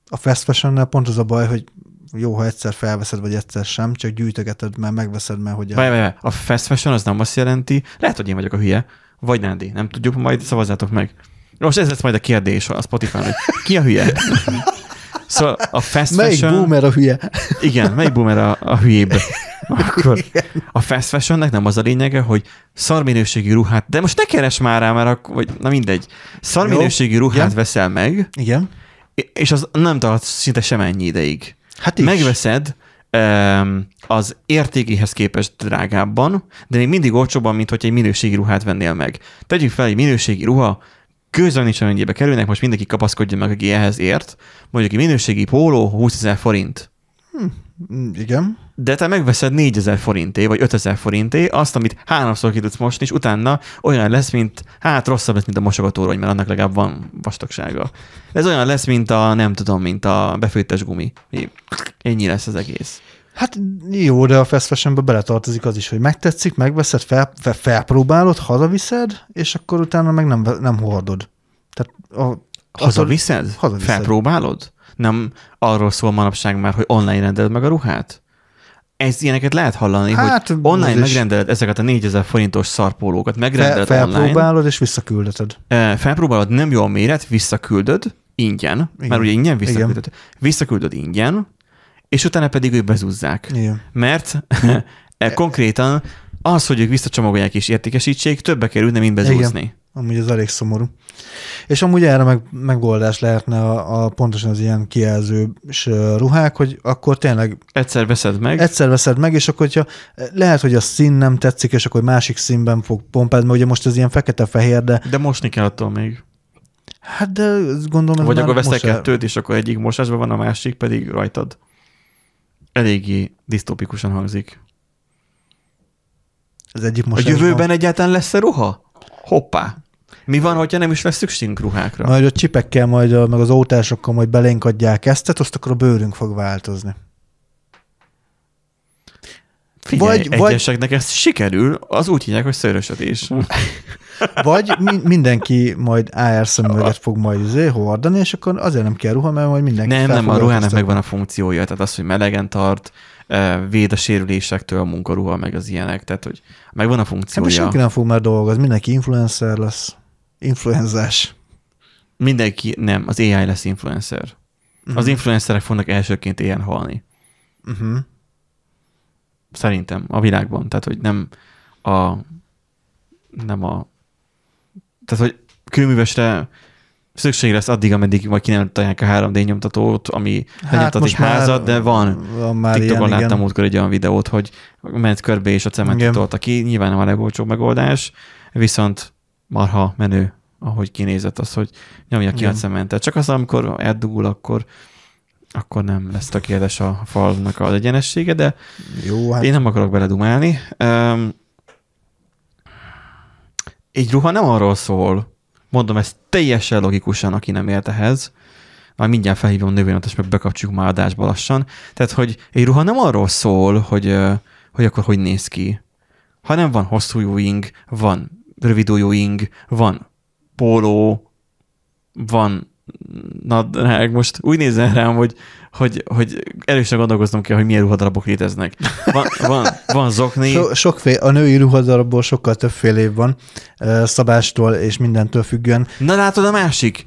A fast fashion pont az a baj, hogy jó, ha egyszer felveszed, vagy egyszer sem, csak gyűjtögeted, mert megveszed, mert hogy a... Várj, a fast fashion az nem azt jelenti, lehet, hogy én vagyok a hülye, vagy Nándi, nem tudjuk, majd szavazzátok meg. Most ez lesz majd a kérdés a Spotify-on, hogy ki a hülye? Szóval a fast Melyik fashion... boomer a hülye? Igen, melyik boomer a, a hülyébb? Akkor a fast fashionnek nem az a lényege, hogy szarminőségű ruhát, de most ne keres már rá, mert akkor, vagy na mindegy, szarminőségű ruhát Igen. veszel meg, Igen. és az nem tart szinte sem ennyi ideig. Hát is. Megveszed az értékéhez képest drágábban, de még mindig olcsóbban, mint hogy egy minőségi ruhát vennél meg. Tegyük fel, egy minőségi ruha nincs amennyibe kerülnek, most mindenki kapaszkodja meg, aki ehhez ért. Mondjuk egy minőségi póló 20 ezer forint. Mm, Igen. De te megveszed 4000 forinté, vagy 5000 forinté, azt, amit háromszor ki tudsz mosni, és utána olyan lesz, mint, hát rosszabb lesz, mint a mosogatóról, mert annak legalább van vastagsága. Ez olyan lesz, mint a, nem tudom, mint a befőttes gumi. Ennyi lesz az egész. Hát jó, de a fast fashionbe beletartozik az is, hogy megtetszik, megveszed, fel, fel, felpróbálod, hazaviszed, és akkor utána meg nem, nem hordod. Tehát a, Hazaviszed? Hazaviszed. Felpróbálod? Nem arról szól manapság már, hogy online rendeled meg a ruhát? Ez ilyeneket lehet hallani, Hát, hogy online is. megrendeled ezeket a 4000 forintos szarpólókat, fel, megrendeled online. felpróbálod, és visszaküldeted. Eh, felpróbálod, nem jó a méret, visszaküldöd ingyen, Igen. mert ugye ingyen visszaküldöd. Visszaküldöd ingyen, és utána pedig ők bezúzzák. Igen. Mert eh, konkrétan az, hogy ők visszacsomagolják és értékesítsék, többe kerülne, mint bezúzni. Amúgy ez elég szomorú. És amúgy erre meg, megoldás lehetne a, a pontosan az ilyen kijelzős ruhák, hogy akkor tényleg Egyszer veszed meg, egyszer veszed meg, és akkor, hogyha lehet, hogy a szín nem tetszik, és akkor másik színben fog pompád, mert ugye most ez ilyen fekete-fehér, de de mosni kell attól még. hát de gondolom, Vagy akkor veszel el- kettőt, és akkor egyik mosásban van, a másik pedig rajtad. Eléggé disztópikusan hangzik. Az egyik A most jövőben egyáltalán lesz-e ruha? Hoppá! Mi van, hogyha nem is lesz szükségünk ruhákra? Majd a csipekkel, majd a, meg az ótásokkal majd belénk adják ezt, tehát azt akkor a bőrünk fog változni. Figyelj, vagy- vagy, vagy- egyeseknek ez sikerül, az úgy hívják, hogy szőrösödés. Vagy mi, mindenki majd AR szemüveget fog majd izé, hordani, és akkor azért nem kell ruha, mert majd mindenki Nem, nem, a ruhának megvan a funkciója, tehát az, hogy melegen tart, eh, véd a sérülésektől a munkaruha, meg az ilyenek, tehát hogy megvan a Hát funkciója. senki nem fog már dolgozni, mindenki influencer lesz. Influenzás. Mindenki, nem, az AI lesz influencer. Mhm. Az influencerek fognak elsőként ilyen halni. Uh-huh. Szerintem a világban. Tehát, hogy nem a nem a tehát, hogy kőművesre szükség lesz addig, ameddig majd ki nem találják a 3D nyomtatót, ami hát lenyomtat egy most már házat, de van. van már TikTokon ilyen, láttam múltkor egy olyan videót, hogy ment körbe és a cementet tolta ki. Nyilván nem a legolcsóbb megoldás, viszont marha menő, ahogy kinézett az, hogy nyomja ki Igen. a cementet. Csak az, amikor eldugul, akkor akkor nem lesz tökéletes a falnak az egyenessége, de Jó, hát én nem akarok beledumálni. Um, egy ruha nem arról szól, mondom ezt teljesen logikusan, aki nem ért ehhez, majd mindjárt felhívom nővényt, és meg bekapcsoljuk már adásba lassan. Tehát, hogy egy ruha nem arról szól, hogy, hogy akkor hogy néz ki, hanem van hosszú ujjing, van rövid ujjing, van póló, van nadrág. Most úgy nézzen rám, hogy, hogy, hogy először gondolkoznom kell, hogy milyen ruhadarabok léteznek. Van, van, van zokni, so, sokféle, a női ruhadarabból sokkal többféle van, ö, szabástól és mindentől függően. Na látod a másik?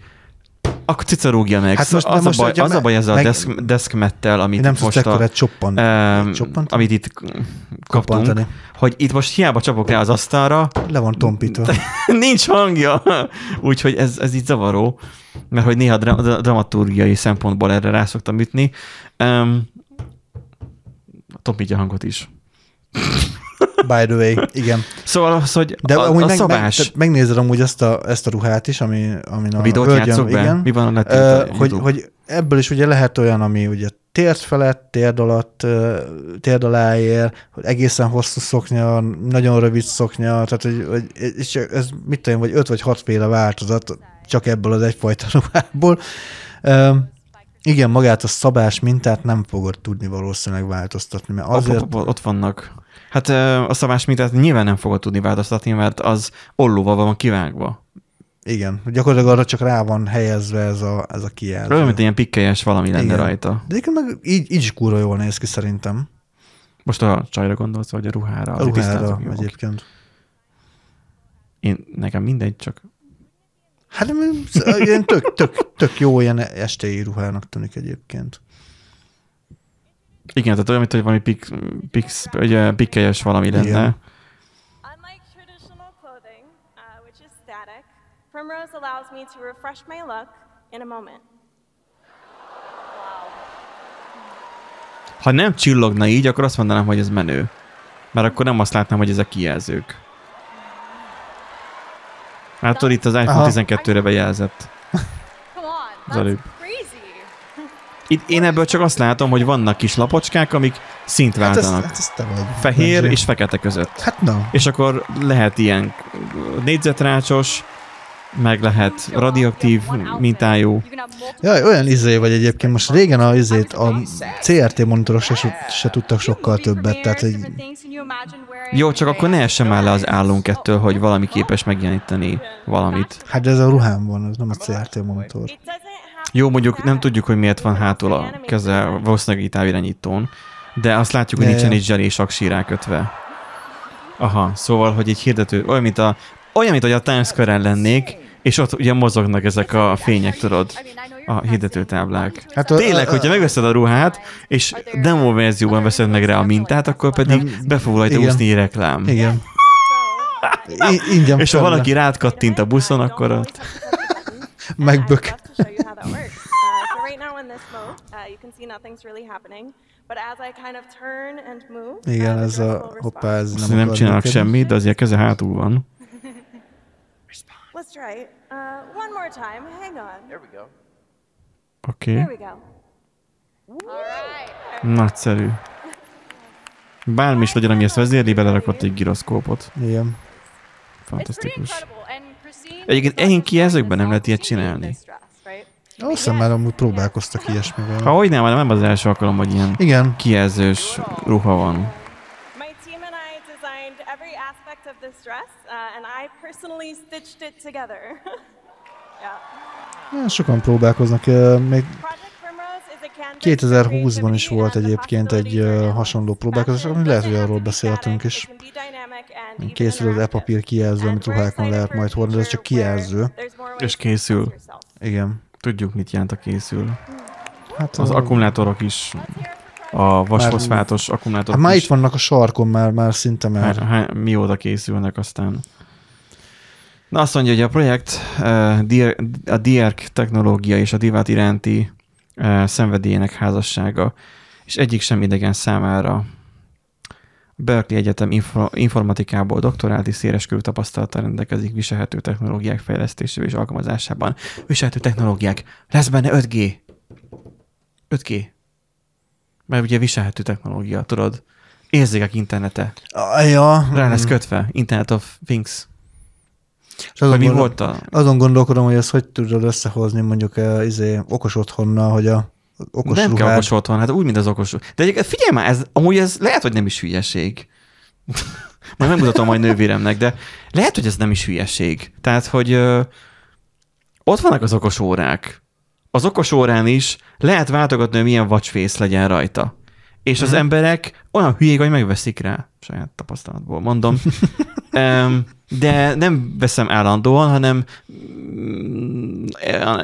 Akkor cica rúgja meg. Hát Hát most- az, most a baj, az a baj ezzel meg- a desk, deskmettel, amit nem most a, ekkorát csoppan, um, csoppant, amit itt kaptunk, Koppantani. hogy itt most hiába csapok rá az asztalra, le van tompítva. nincs hangja. Úgyhogy ez, ez így zavaró, mert hogy néha dra- dra- dramaturgiai szempontból erre rá szoktam ütni. Um, tompítja a hangot is. By the way, igen. Szóval az, hogy De a, amúgy a meg, meg, szabás, tehát megnézed amúgy ezt a, ezt a ruhát is, ami, amin a, a videót hölgyem- játszok be? igen, Mi van a letét? hogy, hogy ebből is ugye lehet olyan, ami ugye térd felett, térd alatt, térd alá ér, hogy egészen hosszú szoknya, nagyon rövid szoknya, tehát hogy, hogy és ez mit tudom, vagy öt vagy hatféle változat csak ebből az egyfajta ruhából. Ö, igen, magát a szabás mintát nem fogod tudni valószínűleg változtatni, mert Azért... op, ott vannak. Hát a szabás mintát nyilván nem fogod tudni változtatni, mert az ollóval van kivágva. Igen, gyakorlatilag arra csak rá van helyezve ez a, ez a kijelző. Olyan, mint ilyen pikkelyes valami lenne Igen. rajta. De egyébként meg így, így is kurva jól néz ki szerintem. Most a csajra gondolsz, vagy a ruhára? A ruhára egyébként. Én, nekem mindegy, csak Hát ilyen tök, tök, tök jó ilyen estei ruhának tűnik egyébként. Igen, tehát olyan, mint hogy valami pik, pix, ugye, pikkelyes valami lenne. Igen. Uh, Primrose allows me to refresh my look in a moment. Ha nem csillogna így, akkor azt mondanám, hogy ez menő. Mert akkor nem azt látnám, hogy ezek kijelzők. Látod, itt az iPhone Aha. 12-re bejelzett. Come on, Az előbb. Itt én ebből csak azt látom, hogy vannak kis lapocskák, amik szint Hát ez, váltanak. hát ez te vagy. Fehér Benji. és fekete között. Hát na, És akkor lehet ilyen négyzetrácsos, meg lehet radioaktív mintájú. Jaj, olyan izé vagy egyébként. Most régen a izét, a CRT monitorok se, se tudtak sokkal többet. Tehát egy, Jó, csak akkor ne essen már le az állunk ettől, hogy valami képes megjeleníteni valamit. hát ez a ruhám van, ez nem a CRT monitor. Jó, mondjuk nem tudjuk, hogy miért van hátul a keze, valószínűleg egy távirányítón, de azt látjuk, hogy nincsen egy zselés aksi rákötve. Aha, szóval, hogy egy hirdető, olyan, mint a, olyan, mint hogy a Times Square-en lennék, és ott ugye mozognak ezek a fények, tudod, a hirdetőtáblák. Hát Tényleg, a- a- hogyha megveszed a ruhát, és demo verzióban veszed meg rá a mintát, akkor pedig Nem, be fog rajta úszni reklám. Igen. I- ingyen És ha valaki rád kattint a buszon, akkor ott... Love to show you how that works. Uh, so right now in this mode, uh, you can see nothing's really happening, but as I kind of turn and move, Igen, uh, ez a hoppá, ez nem, nem csinálnak semmit, de azért a keze hátul van. Let's try it. Uh, one more time. Hang on. Oké. There Okay. we go. All right. Nagyszerű. Bármi is legyen, ami ezt vezérli, belerakott egy giroszkópot. Igen. Fantasztikus. Egyébként ehin kijelzőkben nem lehet ilyet csinálni. Azt hiszem már amúgy próbálkoztak ilyesmivel. Ha hogy nem, nem az első alkalom, hogy ilyen Igen. kijelzős ruha van. Uh. Ja, Sokan próbálkoznak. Még Project Primrose is a canvas for 2020-ban is volt egyébként egy hasonló próbálkozás, ami lehet, hogy arról beszéltünk is. Készül az e-papír kijelző, amit ruhákon lehet majd hordani, de ez csak kijelző. És készül. Igen. Tudjuk, mit jelent a készül. Hát Az a- akkumulátorok is, a vasfoszfátos akkumulátorok Hát már is. itt vannak a sarkon, már, már szinte már. Há, há, mióta készülnek aztán. Na azt mondja, hogy a projekt Dier- a DIRC technológia és a divat iránti uh, szenvedélyének házassága, és egyik sem idegen számára. Berkeley Egyetem info- informatikából doktoráti széleskörű tapasztalattal rendelkezik viselhető technológiák fejlesztésével és alkalmazásában. Viselhető technológiák. Lesz benne 5G. 5G. Mert ugye viselhető technológia, tudod? Érzékek internete. Ah, Ja, Rá lesz mm. kötve. Internet of Things. És azon, gondol, volt a... azon gondolkodom, hogy ezt hogy tudod összehozni mondjuk uh, izé, okos otthonnal, hogy a okos nem kell ruhád- okos otthon, hát úgy, mint az okos. De egyébként figyelj már, ez, amúgy ez lehet, hogy nem is hülyeség. majd megmutatom majd nővéremnek, de lehet, hogy ez nem is hülyeség. Tehát, hogy ö, ott vannak az okos órák. Az okos órán is lehet váltogatni, hogy milyen watchface legyen rajta. És az Mhm. emberek olyan hülyék, hogy megveszik rá. Saját tapasztalatból mondom. De nem veszem állandóan, hanem mm,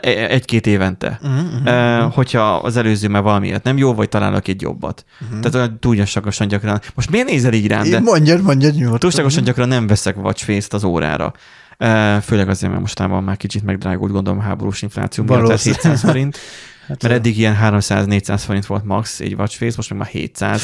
egy-két évente. Mhm, mhm. Uh, hogyha az előző már valamiért nem jó, vagy találok egy jobbat. Uh-huh. Tehát olyan túlságosan gyakran. Most miért nézel így rám? De mondjad, mondjad nyugodtan. túlságosan gyakran nem veszek watchface-t az órára. Főleg azért, mert mostában már kicsit megdrágult, gondolom, háborús infláció miatt, tehát Valószínű. 700 forint. Hát, Mert eddig ilyen 300-400 forint volt max egy watchface, most meg már 700.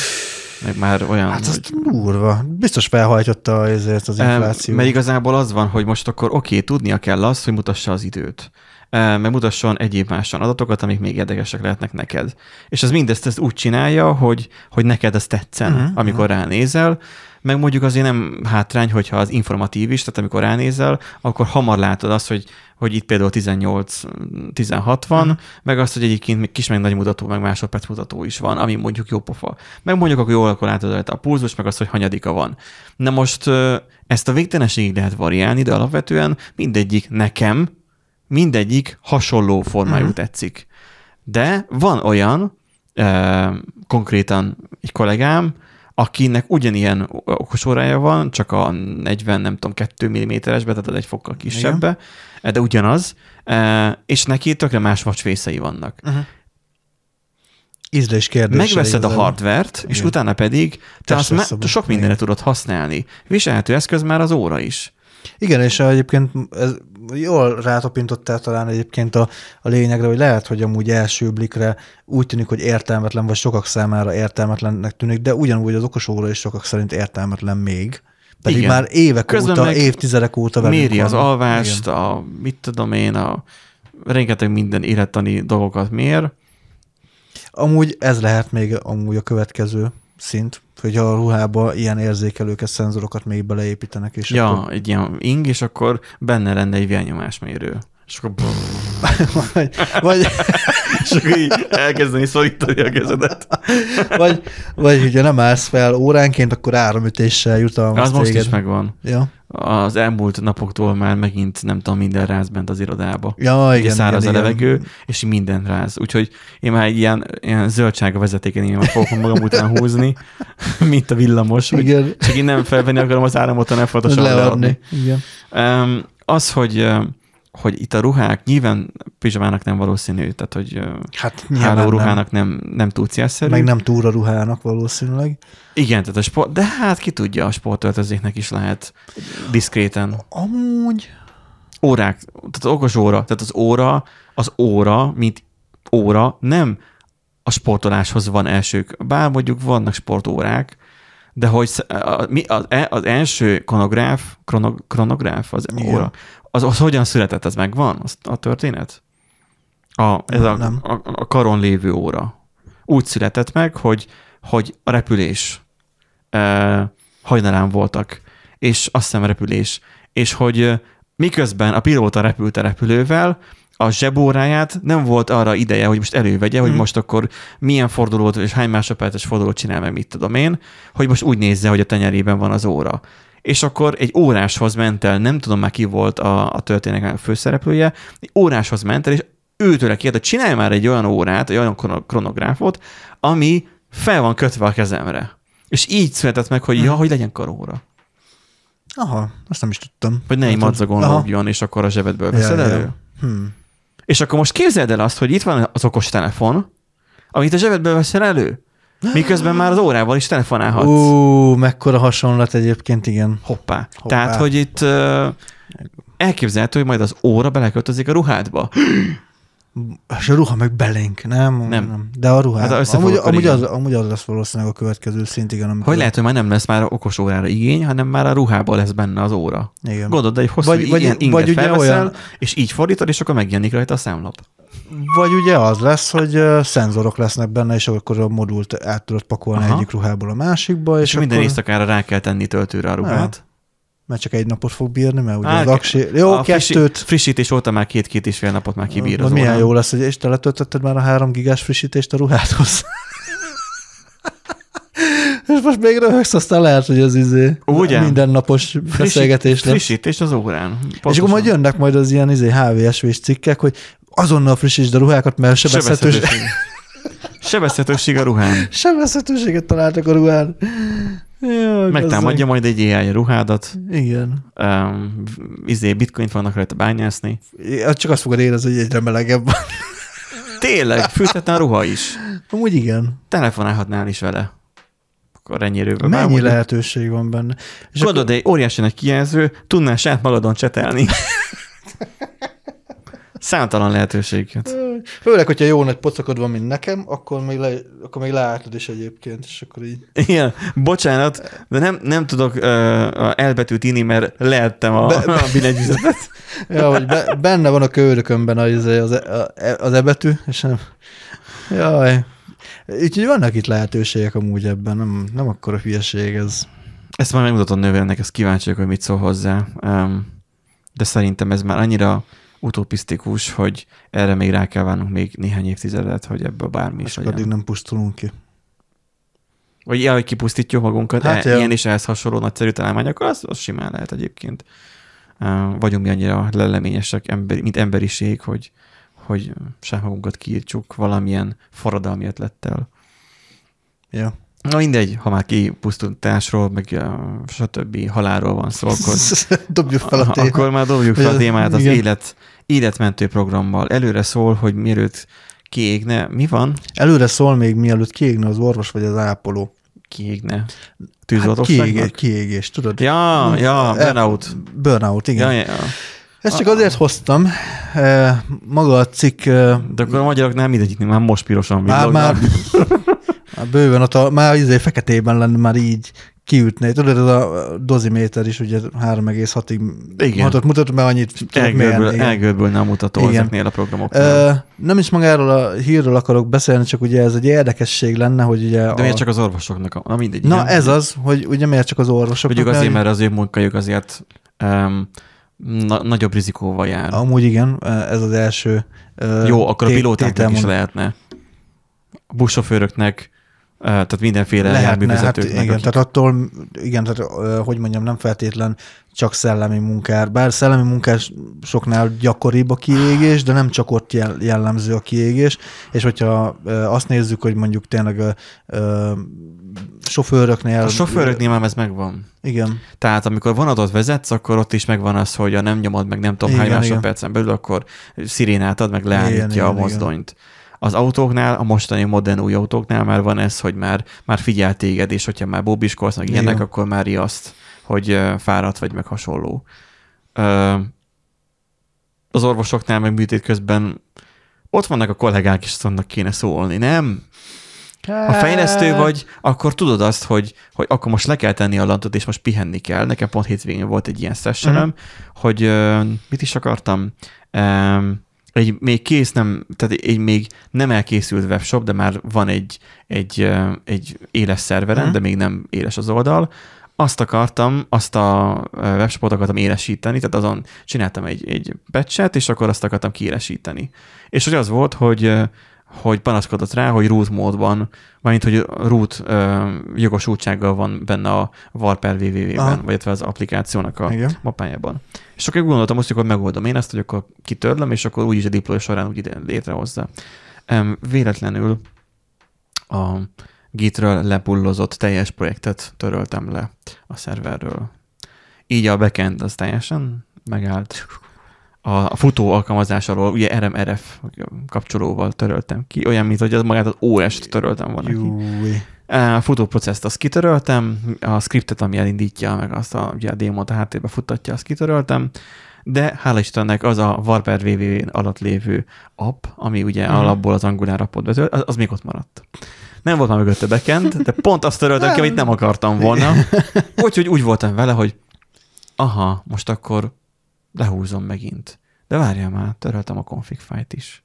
Meg már olyan... Hát az durva. Biztos felhajtotta ezért az infláció. Mert igazából az van, hogy most akkor oké, okay, tudnia kell azt, hogy mutassa az időt. Meg mutasson egyéb máson adatokat, amik még érdekesek lehetnek neked. És az mindezt ezt úgy csinálja, hogy, hogy neked ez tetszen, uh-huh, amikor ránézel, meg mondjuk azért nem hátrány, hogyha az informatív is, tehát amikor ránézel, akkor hamar látod azt, hogy, hogy itt például 18-16 van, uh-huh. meg azt, hogy egyébként kis meg nagy mutató, meg másodperc mutató is van, ami mondjuk jó pofa. Meg mondjuk akkor jól akkor látod a pulzus, meg azt, hogy hanyadika van. Na most ezt a végtelenségig lehet variálni, de alapvetően mindegyik nekem, mindegyik hasonló formájú Mhm. tetszik. De van olyan, ö, konkrétan egy kollégám, akinek ugyanilyen okos órája van, csak a 40, nem tudom, 2 mm-esbe, tehát egy fokkal kisebbe, de ugyanaz, ö, és neki tökre más vacsvészei vannak. Uh-huh. Ízlés kérdése. Megveszed a hardvert, és Igen. utána pedig te azt me- sok mindenre Igen. tudod használni. Viselhető eszköz már az óra is. Igen, és egyébként ez jól rátapintottál talán egyébként a, a lényegre, hogy lehet, hogy amúgy első blikre úgy tűnik, hogy értelmetlen, vagy sokak számára értelmetlennek tűnik, de ugyanúgy az okos óra is sokak szerint értelmetlen még. Pedig Igen. Igen. már évek Közben óta, évtizedek óta velünk Méri az van. alvást, a mit tudom én, a rengeteg minden élettani dolgokat mér. Amúgy ez lehet még amúgy a következő szint, hogy a ruhába ilyen érzékelőket, szenzorokat még beleépítenek, és Ja, akkor, egy ilyen ing, és akkor benne lenne egy vérnyomásmérő. És akkor, vagy, vagy, és akkor így elkezdeni szorítani a kezedet. vagy, vagy hogyha nem állsz fel óránként, akkor áramütéssel jutalmaz Az most téged. is megvan. Ja, Az elmúlt napoktól már megint nem tudom, minden ráz bent az irodába. ja Ugye igen, száraz igen, a igen. levegő, és így minden ráz. Úgyhogy én már egy ilyen, ilyen zöldsága vezetéken én fogok magam után húzni, mint a villamos. Hogy Igen. csak innen felvenni akarom az áramot, hanem fontosan leadni. leadni. Igen. Um, az, hogy, hogy itt a ruhák nyilván pizsamának nem valószínű, tehát hogy Hát háló nem. ruhának nem, nem túl célszerű. Meg nem túra ruhának valószínűleg. Igen, tehát a sport, de hát ki tudja, a sportöltözéknek is lehet diszkréten. Amúgy... Órák, tehát okos óra, tehát az óra, az óra, mint óra nem a sportoláshoz van elsők, bár mondjuk vannak sportórák, de hogy mi- az, e- az első kronográf, kronog, kronográf, az Igen. óra, az, az hogyan született, ez megvan az, a történet? A, ez a, Nem. a, a karon lévő óra. Úgy született meg, hogy, hogy a repülés e, hajnalán voltak, és azt hiszem repülés, és hogy miközben a pilóta repült a repülővel, a zsebóráját nem volt arra ideje, hogy most elővegye, hogy Hmm. most akkor milyen fordulót és hány másodperces fordulót csinál meg, mit tudom én, hogy most úgy nézze, hogy a tenyerében van az óra. És akkor egy óráshoz ment el, nem tudom már ki volt a, a történetnek a főszereplője, egy óráshoz ment el, és őtőle kérte, hogy csinálj már egy olyan órát, egy olyan krono- kronográfot, ami fel van kötve a kezemre. És így született meg, hogy ja, hogy legyen karóra. Aha, azt nem is tudtam. Hogy ne egy madzagon lógjon, és akkor a zsebedből veszed Ja, ja. elő. Hmm. És akkor most képzeld el azt, hogy itt van az okos telefon, amit a zsebedből veszel elő, miközben már az órával is telefonálhatsz. Ú, mekkora hasonlat egyébként, igen. Hoppá. Hoppá. Tehát, hogy itt uh, elképzelhető, hogy majd az óra beleköltözik a ruhádba. És a ruha meg belénk, nem? Nem. nem. De a ruha. Hát amúgy, amúgy, az, amúgy az lesz valószínűleg a következő szint, igen. Amikor Hogy lehet, hogy már nem lesz már okos órára igény, hanem már a ruhából lesz benne az óra. Igen. Gondolod, egy hosszú Vagy- vagy, vagy- ilyen inget vagy felveszel, olyan- és így fordítod, és akkor megjelenik rajta a számlap. Vagy ugye az lesz, hogy szenzorok lesznek benne, és akkor a modult át tudod pakolni Aha. egyik ruhából a másikba, és, És, minden akkor, éjszakára rá kell tenni töltőre a ruhát. mert csak egy napot fog bírni, mert ugye Á, az aksi... Jó, a kettőt. Frissítés óta már két-két és fél napot már kibír az milyen jó lesz, hogy és te letöltötted már a három gigás frissítést a ruhádhoz. és most még röhögsz, aztán lehet, hogy az izé Ugye? mindennapos beszélgetés lesz. Frissítés az órán. És akkor majd Pontosan. jönnek majd az ilyen izé HVSV-s cikkek, hogy azonnal frissítsd a ruhákat, mert sebezhetős... Sebezhetőség. Sebezhetőség a ruhán. sebezhetőséget találtak a ruhán. Jó, Megtámadja majd egy AI a ruhádat. Igen. Um, izé, bitcoint vannak rajta bányászni. Ja, Csak azt fogod érezni, hogy egyre melegebb van. Tényleg, fűthetne a ruha is. Amúgy igen. Telefonálhatnál is vele. Akkor ennyire Mennyi lehetőség van benne. És Gondolod, egy óriási nagy kijelző, tudnál saját magadon csetelni. Számtalan lehetőséget. Főleg, hogyha jó nagy pocakod van, mint nekem, akkor még, le, akkor még leálltad is egyébként, és akkor így... Igen, bocsánat, de nem, nem tudok uh, a elbetűt inni, mert lehettem a, Be- a billentyűzetet. Ja, hogy be, benne van a kölyörökömben az, az, az, az ebetű, és nem... Jaj. Úgyhogy vannak itt lehetőségek amúgy ebben, nem, nem akkora hülyeség ez. Ezt már megmutatom nővérnek, ezt kíváncsi vagyok, hogy mit szól hozzá. Um, de szerintem ez már annyira utopisztikus, hogy erre még rá kell várnunk még néhány évtizedet, hogy ebből bármi is legyen. addig nem pusztulunk ki. Vagy ilyen, hogy kipusztítjuk magunkat, Hát ja. ilyen és ehhez hasonló nagyszerű találmányokkal, az, az simán lehet egyébként. Uh, vagyunk mi annyira leleményesek, emberi, mint emberiség, hogy, hogy saját magunkat kiírtsuk valamilyen forradalmi ötlettel. Ja. Na mindegy, ha már kipusztításról, meg uh, stb. halálról van szó, akkor, Dobjuk fel a témát. akkor már dobjuk fel a témát az igen. élet, életmentő programmal. Előre szól, hogy mielőtt kiégne, mi van? Előre szól még, mielőtt kiégne az orvos vagy az ápoló. Kiégne. Hát Tűzoltóságnak? kiégés, tudod? Ja, ja, burnout. Burnout, igen. Ja, ja. Ezt csak azért hoztam. eh, Maga a cikk eh, De akkor a magyaroknál mindegyiknél már most pirosan már, villognak. már, már bőven ott a, már izé feketében lenne, már így kiütné. Tudod, ez a doziméter is ugye 3,6-ig Igen. hatot mutat, mert annyit elgörbülne a mutató Igen. ezeknél a programoknál. Ö, nem is magáról a hírről akarok beszélni, csak ugye ez egy érdekesség lenne, hogy ugye De a... miért csak az orvosoknak? a- Na mindegy. Na igen. ez az, hogy ugye miért csak az orvosok. Mondjuk azért, mert az ő munkájuk azért um, na- nagyobb rizikóval jár. Amúgy igen, ez az első ö, Jó, akkor a pilótáknak is lehetne. A buszsofőröknek, uh, tehát mindenféle Lehetne, hát igen, akik- tehát attól, igen, tehát hogy mondjam, nem feltétlen csak szellemi munkár, bár szellemi munkásoknál gyakoribb a kiégés, de nem csak ott jel- jellemző a kiégés, és hogyha azt nézzük, hogy mondjuk tényleg ö, ö, sofőröknél... a sofőröknél már ez megvan. Igen, Tehát amikor vonatot vezetsz, akkor ott is megvan az, hogy a nem nyomod meg nem tudom Igen, hány igen. másodpercen belül, akkor szirénát ad, meg leállítja Igen, a igen, mozdonyt. Az autóknál, a mostani modern új autóknál már van ez, hogy már, már figyel téged, és hogyha már bóbiskolsz, meg ilyenek, Igen. akkor már riaszt, hogy fáradt vagy, meg hasonló. Az orvosoknál, meg műtét közben ott vannak a kollégák, és azt mondnak, kéne szólni, nem? Ha fejlesztő vagy, akkor tudod azt, hogy, hogy akkor most le kell tenni a lantot, és most pihenni kell. Nekem pont hétvégén volt egy ilyen sessionem, Mhm. hogy mit is akartam? Um, egy még kész, nem, tehát egy még nem elkészült webshop, de már van egy, egy, egy éles szerveren, Mhm. de még nem éles az oldal. Azt akartam, azt a webshopot akartam élesíteni, tehát azon csináltam egy, egy patchet, és akkor azt akartam kiélesíteni. És hogy az volt, hogy hogy panaszkodott rá, hogy root módban, mármint, hogy root ö, jogosultsággal van benne a Warper www-ben, Aha. vagy az applikációnak a Igen. mapájában. És akkor gondoltam azt, hogy akkor megoldom én azt, hogy akkor kitörlöm, és akkor úgyis a deploy során úgy ide létrehozza. Um, véletlenül a Gitről lepullozott teljes projektet töröltem le a szerverről. Így a backend az teljesen megállt. A, futó alkalmazás alól, ugye RMRF kapcsolóval töröltem ki, olyan, mint hogy az magát az OS-t töröltem volna ki. Júj. A futóprocesszt azt kitöröltem, a scriptet, ami elindítja, meg azt a, ugye a démont a háttérbe futtatja, azt kitöröltem, de hála Istennek az a Warper VV alatt lévő app, ami ugye uh-huh. alapból az Angular appot vezet, az, az még ott maradt. Nem volt már mögötte backend, de pont azt töröltem ki, amit nem akartam volna. Úgyhogy úgy voltam vele, hogy aha, most akkor lehúzom megint. De várjál már, töröltem a config fájt is.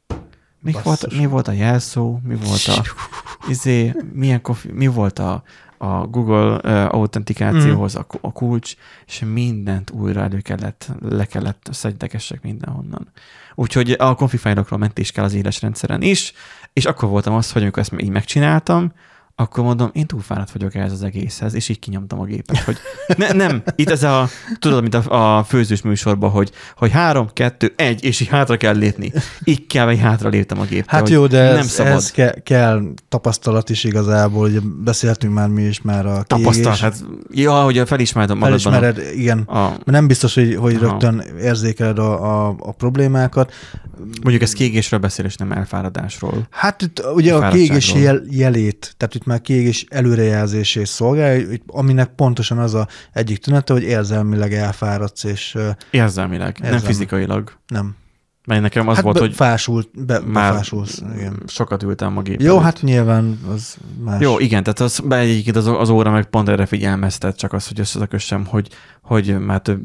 Mi volt, mi volt a jelszó, mi volt a, izé, milyen konfi, mi volt a, a Google uh, autentikációhoz a, a kulcs, és mindent újra elő kellett, le kellett szedegessek mindenhonnan. Úgyhogy a config fájlokról mentés kell az éles rendszeren is, és akkor voltam az, hogy amikor ezt így megcsináltam, akkor mondom, én túl fáradt vagyok ehhez az egészhez, és így kinyomtam a gépet, hogy ne, nem, itt ez a, tudod, mint a, a főzős műsorban, hogy, hogy három, kettő, egy, és így hátra kell lépni. Így kell, hogy hátra léptem a gépet. Hát jó, de nem ez, szabad. ez ke- kell tapasztalat is igazából, ugye beszéltünk már mi is már a Tapasztalat, hát, ja, hogy felismertem magadban. a- Felismered, igen. A, nem biztos, hogy, hogy Aha. rögtön érzékeled a, a, a problémákat. Mondjuk ez kiégésről beszél, és nem elfáradásról. Hát itt ugye a Fáradtságról. kiégés jel, jelét, tehát itt már kiégés előrejelzését szolgálja, aminek pontosan az a egyik tünete, hogy érzelmileg elfáradsz, és ö, Érzelmileg, nem Érzelmi. fizikailag. fizikailag. nem. Mert nekem az hát volt, be, hogy fásult, be, már befásulsz. Igen. sokat ültem a Jó, előtt. hát nyilván az más. Jó, igen, tehát az, egyébként az, az óra meg pont erre figyelmeztet, csak az, hogy összekössem, hogy, hogy már több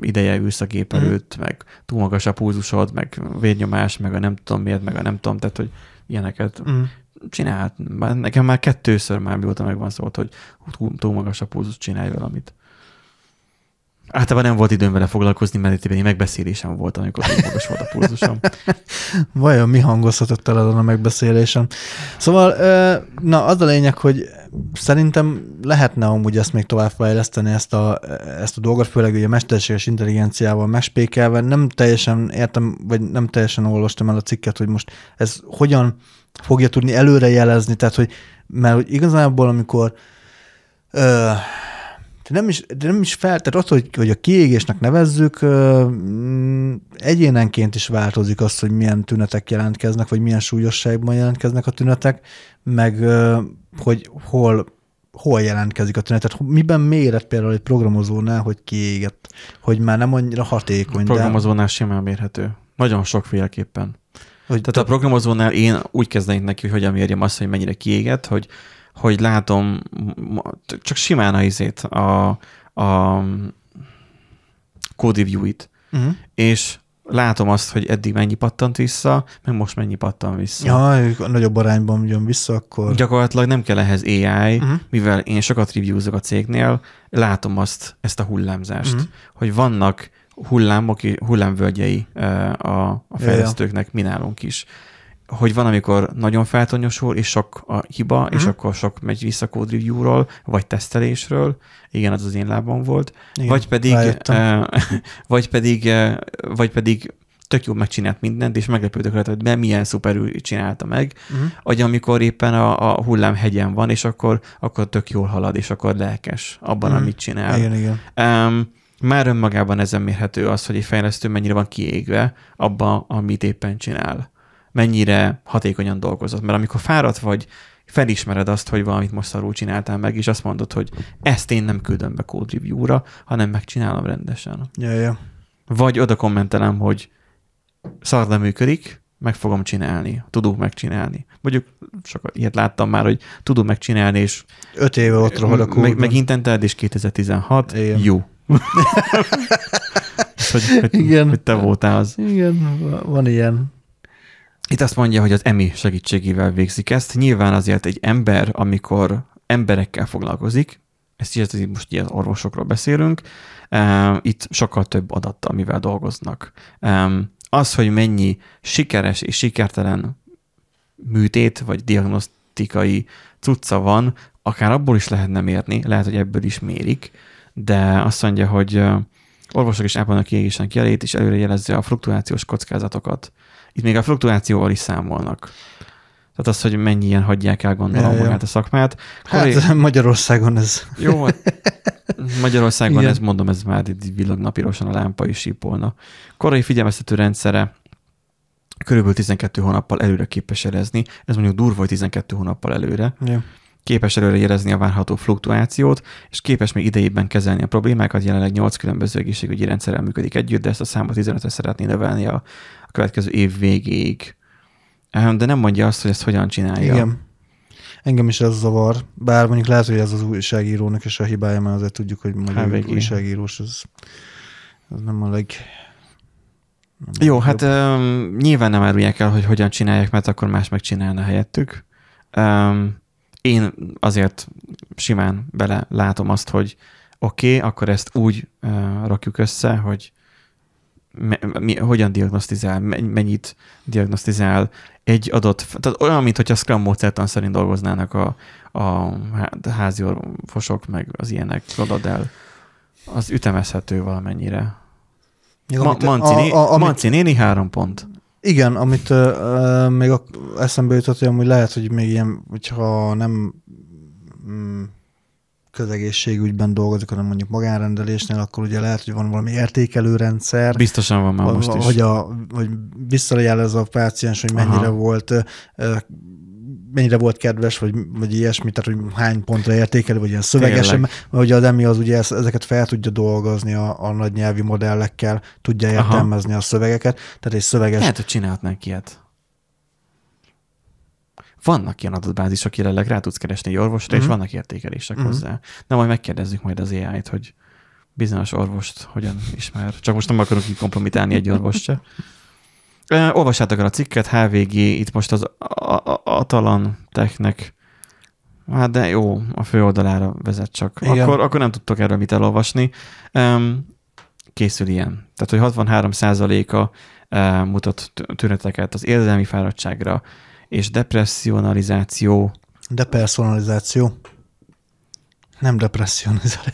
ideje ülsz a gép Mhm. előtt, meg túl magas a púzusod, meg vérnyomás, meg a nem tudom miért, meg a nem tudom, tehát hogy ilyeneket Mm. csinált. Nekem már kettőször már mióta megvan szólt, hogy túl, túl magas a púzus, csinálj valamit. Általában nem volt időm vele foglalkozni, mert egy megbeszélésem volt, amikor magas volt a pulzusom. Vajon mi hangozhatott el azon a megbeszélésen? Szóval, na az a lényeg, hogy szerintem lehetne amúgy ezt még tovább fejleszteni, ezt a, ezt a dolgot, főleg ugye mesterséges intelligenciával megspékelve. Nem teljesen értem, vagy nem teljesen olvastam el a cikket, hogy most ez hogyan fogja tudni előrejelezni, tehát hogy, mert hogy igazából amikor ö, de nem is, de nem is fel, tehát az, hogy, hogy a kiégésnek nevezzük, mm, egyénenként is változik az, hogy milyen tünetek jelentkeznek, vagy milyen súlyosságban jelentkeznek a tünetek, meg hogy hol, hol jelentkezik a tünet. Tehát miben méret például egy programozónál, hogy kiégett, hogy már nem annyira hatékony. Programozónál simán mérhető. Nagyon sokféleképpen. De, hogy Tehát a programozónál én úgy kezdenék neki, hogy hogyan mérjem azt, hogy mennyire kiégett, hogy, hogy látom csak simán a izét, a, a code review-it, uh-huh. és látom azt, hogy eddig mennyi pattant vissza, meg most mennyi pattan vissza. ja, nagyobb arányban jön vissza, akkor... Gyakorlatilag nem kell ehhez AI, Mhm. uh-huh. mivel én sokat reviewzok a cégnél, látom azt, ezt a hullámzást, Mhm. uh-huh. hogy vannak hullámok, hullámvölgyei a, a fejlesztőknek, mi nálunk is. Hogy van, amikor nagyon feltonyosul, és sok a hiba, uh-huh. és Mhm. akkor sok megy vissza code review-ról, vagy tesztelésről. Igen, az az én lábam volt. Igen, vagy pedig, eh, vagy pedig, eh, vagy pedig tök jól megcsinált mindent, és meglepődök rajta, hogy milyen szuperül csinálta meg, Uh-huh. vagy amikor éppen a, a hullám hegyen van, és akkor, akkor tök jól halad, és akkor lelkes abban, Mhm. amit csinál. Igen, igen. Um, már önmagában ezen mérhető az, hogy egy fejlesztő mennyire van kiégve abba, amit éppen csinál. Mennyire hatékonyan dolgozott. Mert amikor fáradt vagy, felismered azt, hogy valamit most szarul csináltál meg, és azt mondod, hogy ezt én nem küldöm be code review-ra, hanem megcsinálom rendesen. Ja, ja. Vagy oda kommentelem, hogy szar nem működik, meg fogom csinálni, tudunk megcsinálni. Mondjuk sokat ilyet láttam már, hogy tudom megcsinálni, és Öt éve ott rohad a kódban. meg, meg intented, és 2016, Igen. jó. hogy, hogy, Igen. hogy te voltál az. Igen, van ilyen. Itt azt mondja, hogy az EMI segítségével végzik ezt. Nyilván azért egy ember, amikor emberekkel foglalkozik, ezt ezt most ilyen orvosokról beszélünk, itt sokkal több adat, amivel dolgoznak. Az, hogy mennyi sikeres és sikertelen műtét vagy diagnosztikai cucca van, akár abból is lehetne mérni, lehet, hogy ebből is mérik, de azt mondja, hogy orvosok is ápolnak kiégésnek jelét, és előre jelezze a fluktuációs kockázatokat. Itt még a fluktuációval is számolnak. Tehát az, hogy mennyien hagyják el, gondolom, Ja, magát a szakmát. Hát Korai- Magyarországon ez... jó, Magyarországon Igen. ez mondom, ez már így villangnapírosan a lámpa is sípolna. Korai figyelmeztető rendszere körülbelül 12 hónappal előre képes jelezni. Ez mondjuk durva, hogy 12 hónappal előre. Ja. képes előrejelezni a várható fluktuációt, és képes még idejében kezelni a problémákat. Jelenleg 8 különböző egészségügyi rendszerrel működik együtt, de ezt a számot 15-re szeretné növelni a következő év végéig. Ehm, De nem mondja azt, hogy ezt hogyan csinálja. Igen. Engem is ez zavar, bár mondjuk lehet, hogy ez az újságírónak is a hibája, mert azért tudjuk, hogy magyar HVG. újságírós az, az nem a leg... nem Jó, hát um, nyilván nem árulják el, hogy hogyan csinálják, mert akkor más megcsinálna helyettük. Um, én azért simán bele látom azt, hogy oké, okay, akkor ezt úgy uh, rakjuk össze, hogy me, mi, hogyan diagnosztizál, me- mennyit diagnosztizál egy adott, tehát olyan, mint hogyha Scrum módszertan szerint dolgoznának a, a há- házi orvosok, meg az ilyenek, tudod el, az ütemezhető valamennyire. Még Ma, amit- Manci, né- a, a, amit, Manci néni három pont. Igen, amit ö, ö, még a, eszembe jutott, hogy amúgy lehet, hogy még ilyen, hogyha nem mm, közegészségügyben dolgozik, hanem mondjuk magánrendelésnél, akkor ugye lehet, hogy van valami értékelő rendszer, Biztosan van már most is. hogy, a, hogy visszajelez a páciens, hogy mennyire Aha. volt mennyire volt kedves, vagy, vagy ilyesmi, tehát hogy hány pontra értékelő, vagy ilyen szövegesen, Tényleg. mert ugye a Demi az ugye ezeket fel tudja dolgozni a, a nagy nyelvi modellekkel, tudja Aha. értelmezni a szövegeket, tehát egy szöveges Lehet, hogy csinálhatnánk ilyet. Vannak ilyen adatbázisok, jelenleg rá tudsz keresni egy orvosra, és Mhm. vannak értékelések Mhm. hozzá. Na, majd megkérdezzük majd az AI-t, hogy bizonyos orvost hogyan ismer. Csak most nem akarunk kompromitálni egy orvost se. Olvassátok el a cikket, HVG, itt most az a- a- Atalan Technek, hát de jó, a fő oldalára vezet csak. Igen. Akkor, akkor nem tudtok erről mit elolvasni. Um, készül ilyen. Tehát, hogy 63%-a uh, mutat tüneteket az érzelmi fáradtságra és depressionalizáció. Depersonalizáció. Nem depressionalizáció.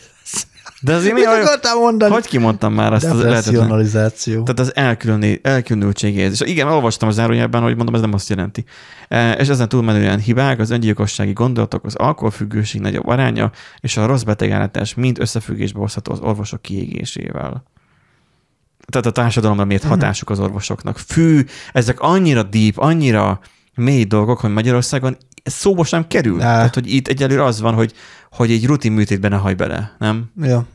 De azért mi, akartál mondani? hogy kimondtam már azt az lehetetlen? Depressionalizáció. Tehát az elkülöné, elkülönültségérzés. És igen, olvastam az zárójelben, hogy mondom, ez nem azt jelenti. E, És ezen túlmenően hibák, az öngyilkossági gondolatok, az alkoholfüggőség nagyobb aránya, és a rossz betegállátás mind összefüggésbe hozható az orvosok kiégésével. Tehát a társadalomra miért Mhm. hatásuk az orvosoknak. Fű, ezek annyira deep, annyira mély dolgok, hogy Magyarországon szóba sem kerül. Á. Tehát, hogy itt egyelőre az van, hogy, hogy egy rutin műtétben ne haj bele, nem? Ja.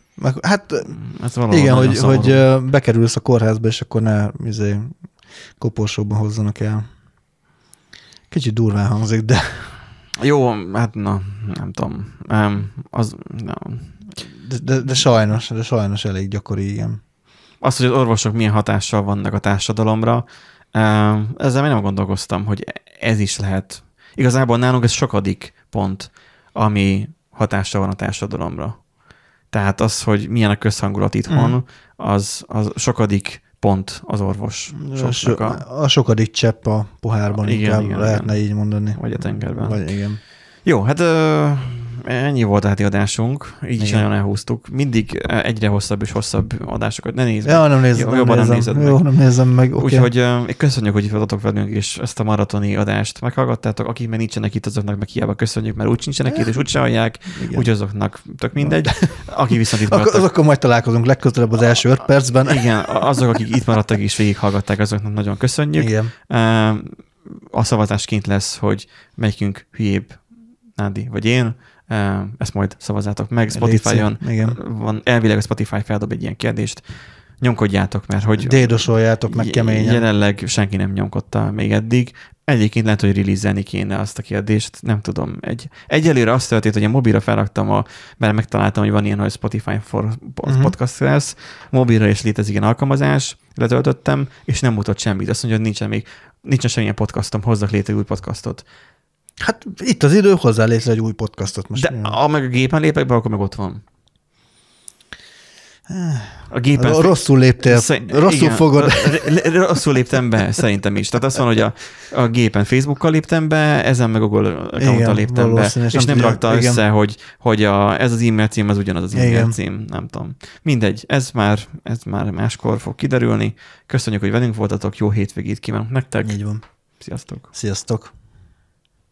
Hát valahol igen, hogy, szomorú. hogy bekerülsz a kórházba, és akkor ne izé, koporsóban hozzanak el. Kicsit durván hangzik, de Jó, hát na, nem tudom. Um, az, na. de, de, de sajnos, de sajnos elég gyakori, igen. Az, hogy az orvosok milyen hatással vannak a társadalomra, ezzel még nem gondolkoztam, hogy ez is lehet. Igazából nálunk ez sokadik pont, ami hatással van a társadalomra. Tehát az, hogy milyen a közhangulat itthon, Mhm. az, az sokadik pont az orvos A, a, a sokadik csepp a pohárban, Igen, igen, inkább igen, lehetne így mondani. vagy a tengerben. Vagy igen. Jó, hát ö, ennyi volt a heti adásunk, így is Igen. nagyon elhúztuk. Mindig eh, egyre hosszabb és hosszabb adásokat. Ne nézd Ja, nem nézem, Jó, nem jobban nem nézem. nézed Jó, meg. nem nézem meg. Okay. Úgyhogy ö, köszönjük, hogy itt voltatok velünk, és ezt a maratoni adást meghallgattátok. Akik meg nincsenek itt, azoknak meg hiába köszönjük, mert úgy sincsenek itt, és úgy hallják, úgy azoknak tök mindegy. Akik viszont itt maradtak, azokkal majd találkozunk legközelebb az első öt percben. igen, azok, akik itt maradtak és végighallgatták, azoknak nagyon köszönjük. Igen. A szavazás kint lesz, hogy melyikünk hülyébb, Nádi vagy én. Ezt majd szavazátok meg Spotify-on. Van, elvileg a Spotify feldob egy ilyen kérdést. Nyomkodjátok, mert hogy Dédosoljátok meg keményen. jelenleg senki nem nyomkodta még eddig. Egyébként lehet, hogy release kéne azt a kérdést, nem tudom. Egy, egyelőre azt történt, hogy a mobilra felraktam, a, mert megtaláltam, hogy van ilyen, hogy Spotify for podcast lesz, mobilra is létezik ilyen alkalmazás, letöltöttem, és nem mutat semmit. Azt mondja, hogy nincsen még, nincsen semmilyen podcastom, hozzak létre új podcastot. Hát itt az idő, hozzá létre egy új podcastot most. De ha meg a gépen lépek be, akkor meg ott van. A gépen... Ro- rosszul léptél, Szerint- rosszul igen, fogod. Rosszul léptem be, szerintem is. Tehát azt van, hogy a, a gépen Facebookkal léptem be, ezen meg Google accounttal Igen, léptem be, és, nem nem rakta igen. össze, hogy, hogy a, ez az e-mail cím, az ugyanaz az e-mail Igen. cím, nem tudom. Mindegy, ez már, ez már máskor fog kiderülni. Köszönjük, hogy velünk voltatok, jó hétvégét kívánok nektek. Így van. Sziasztok! Sziasztok.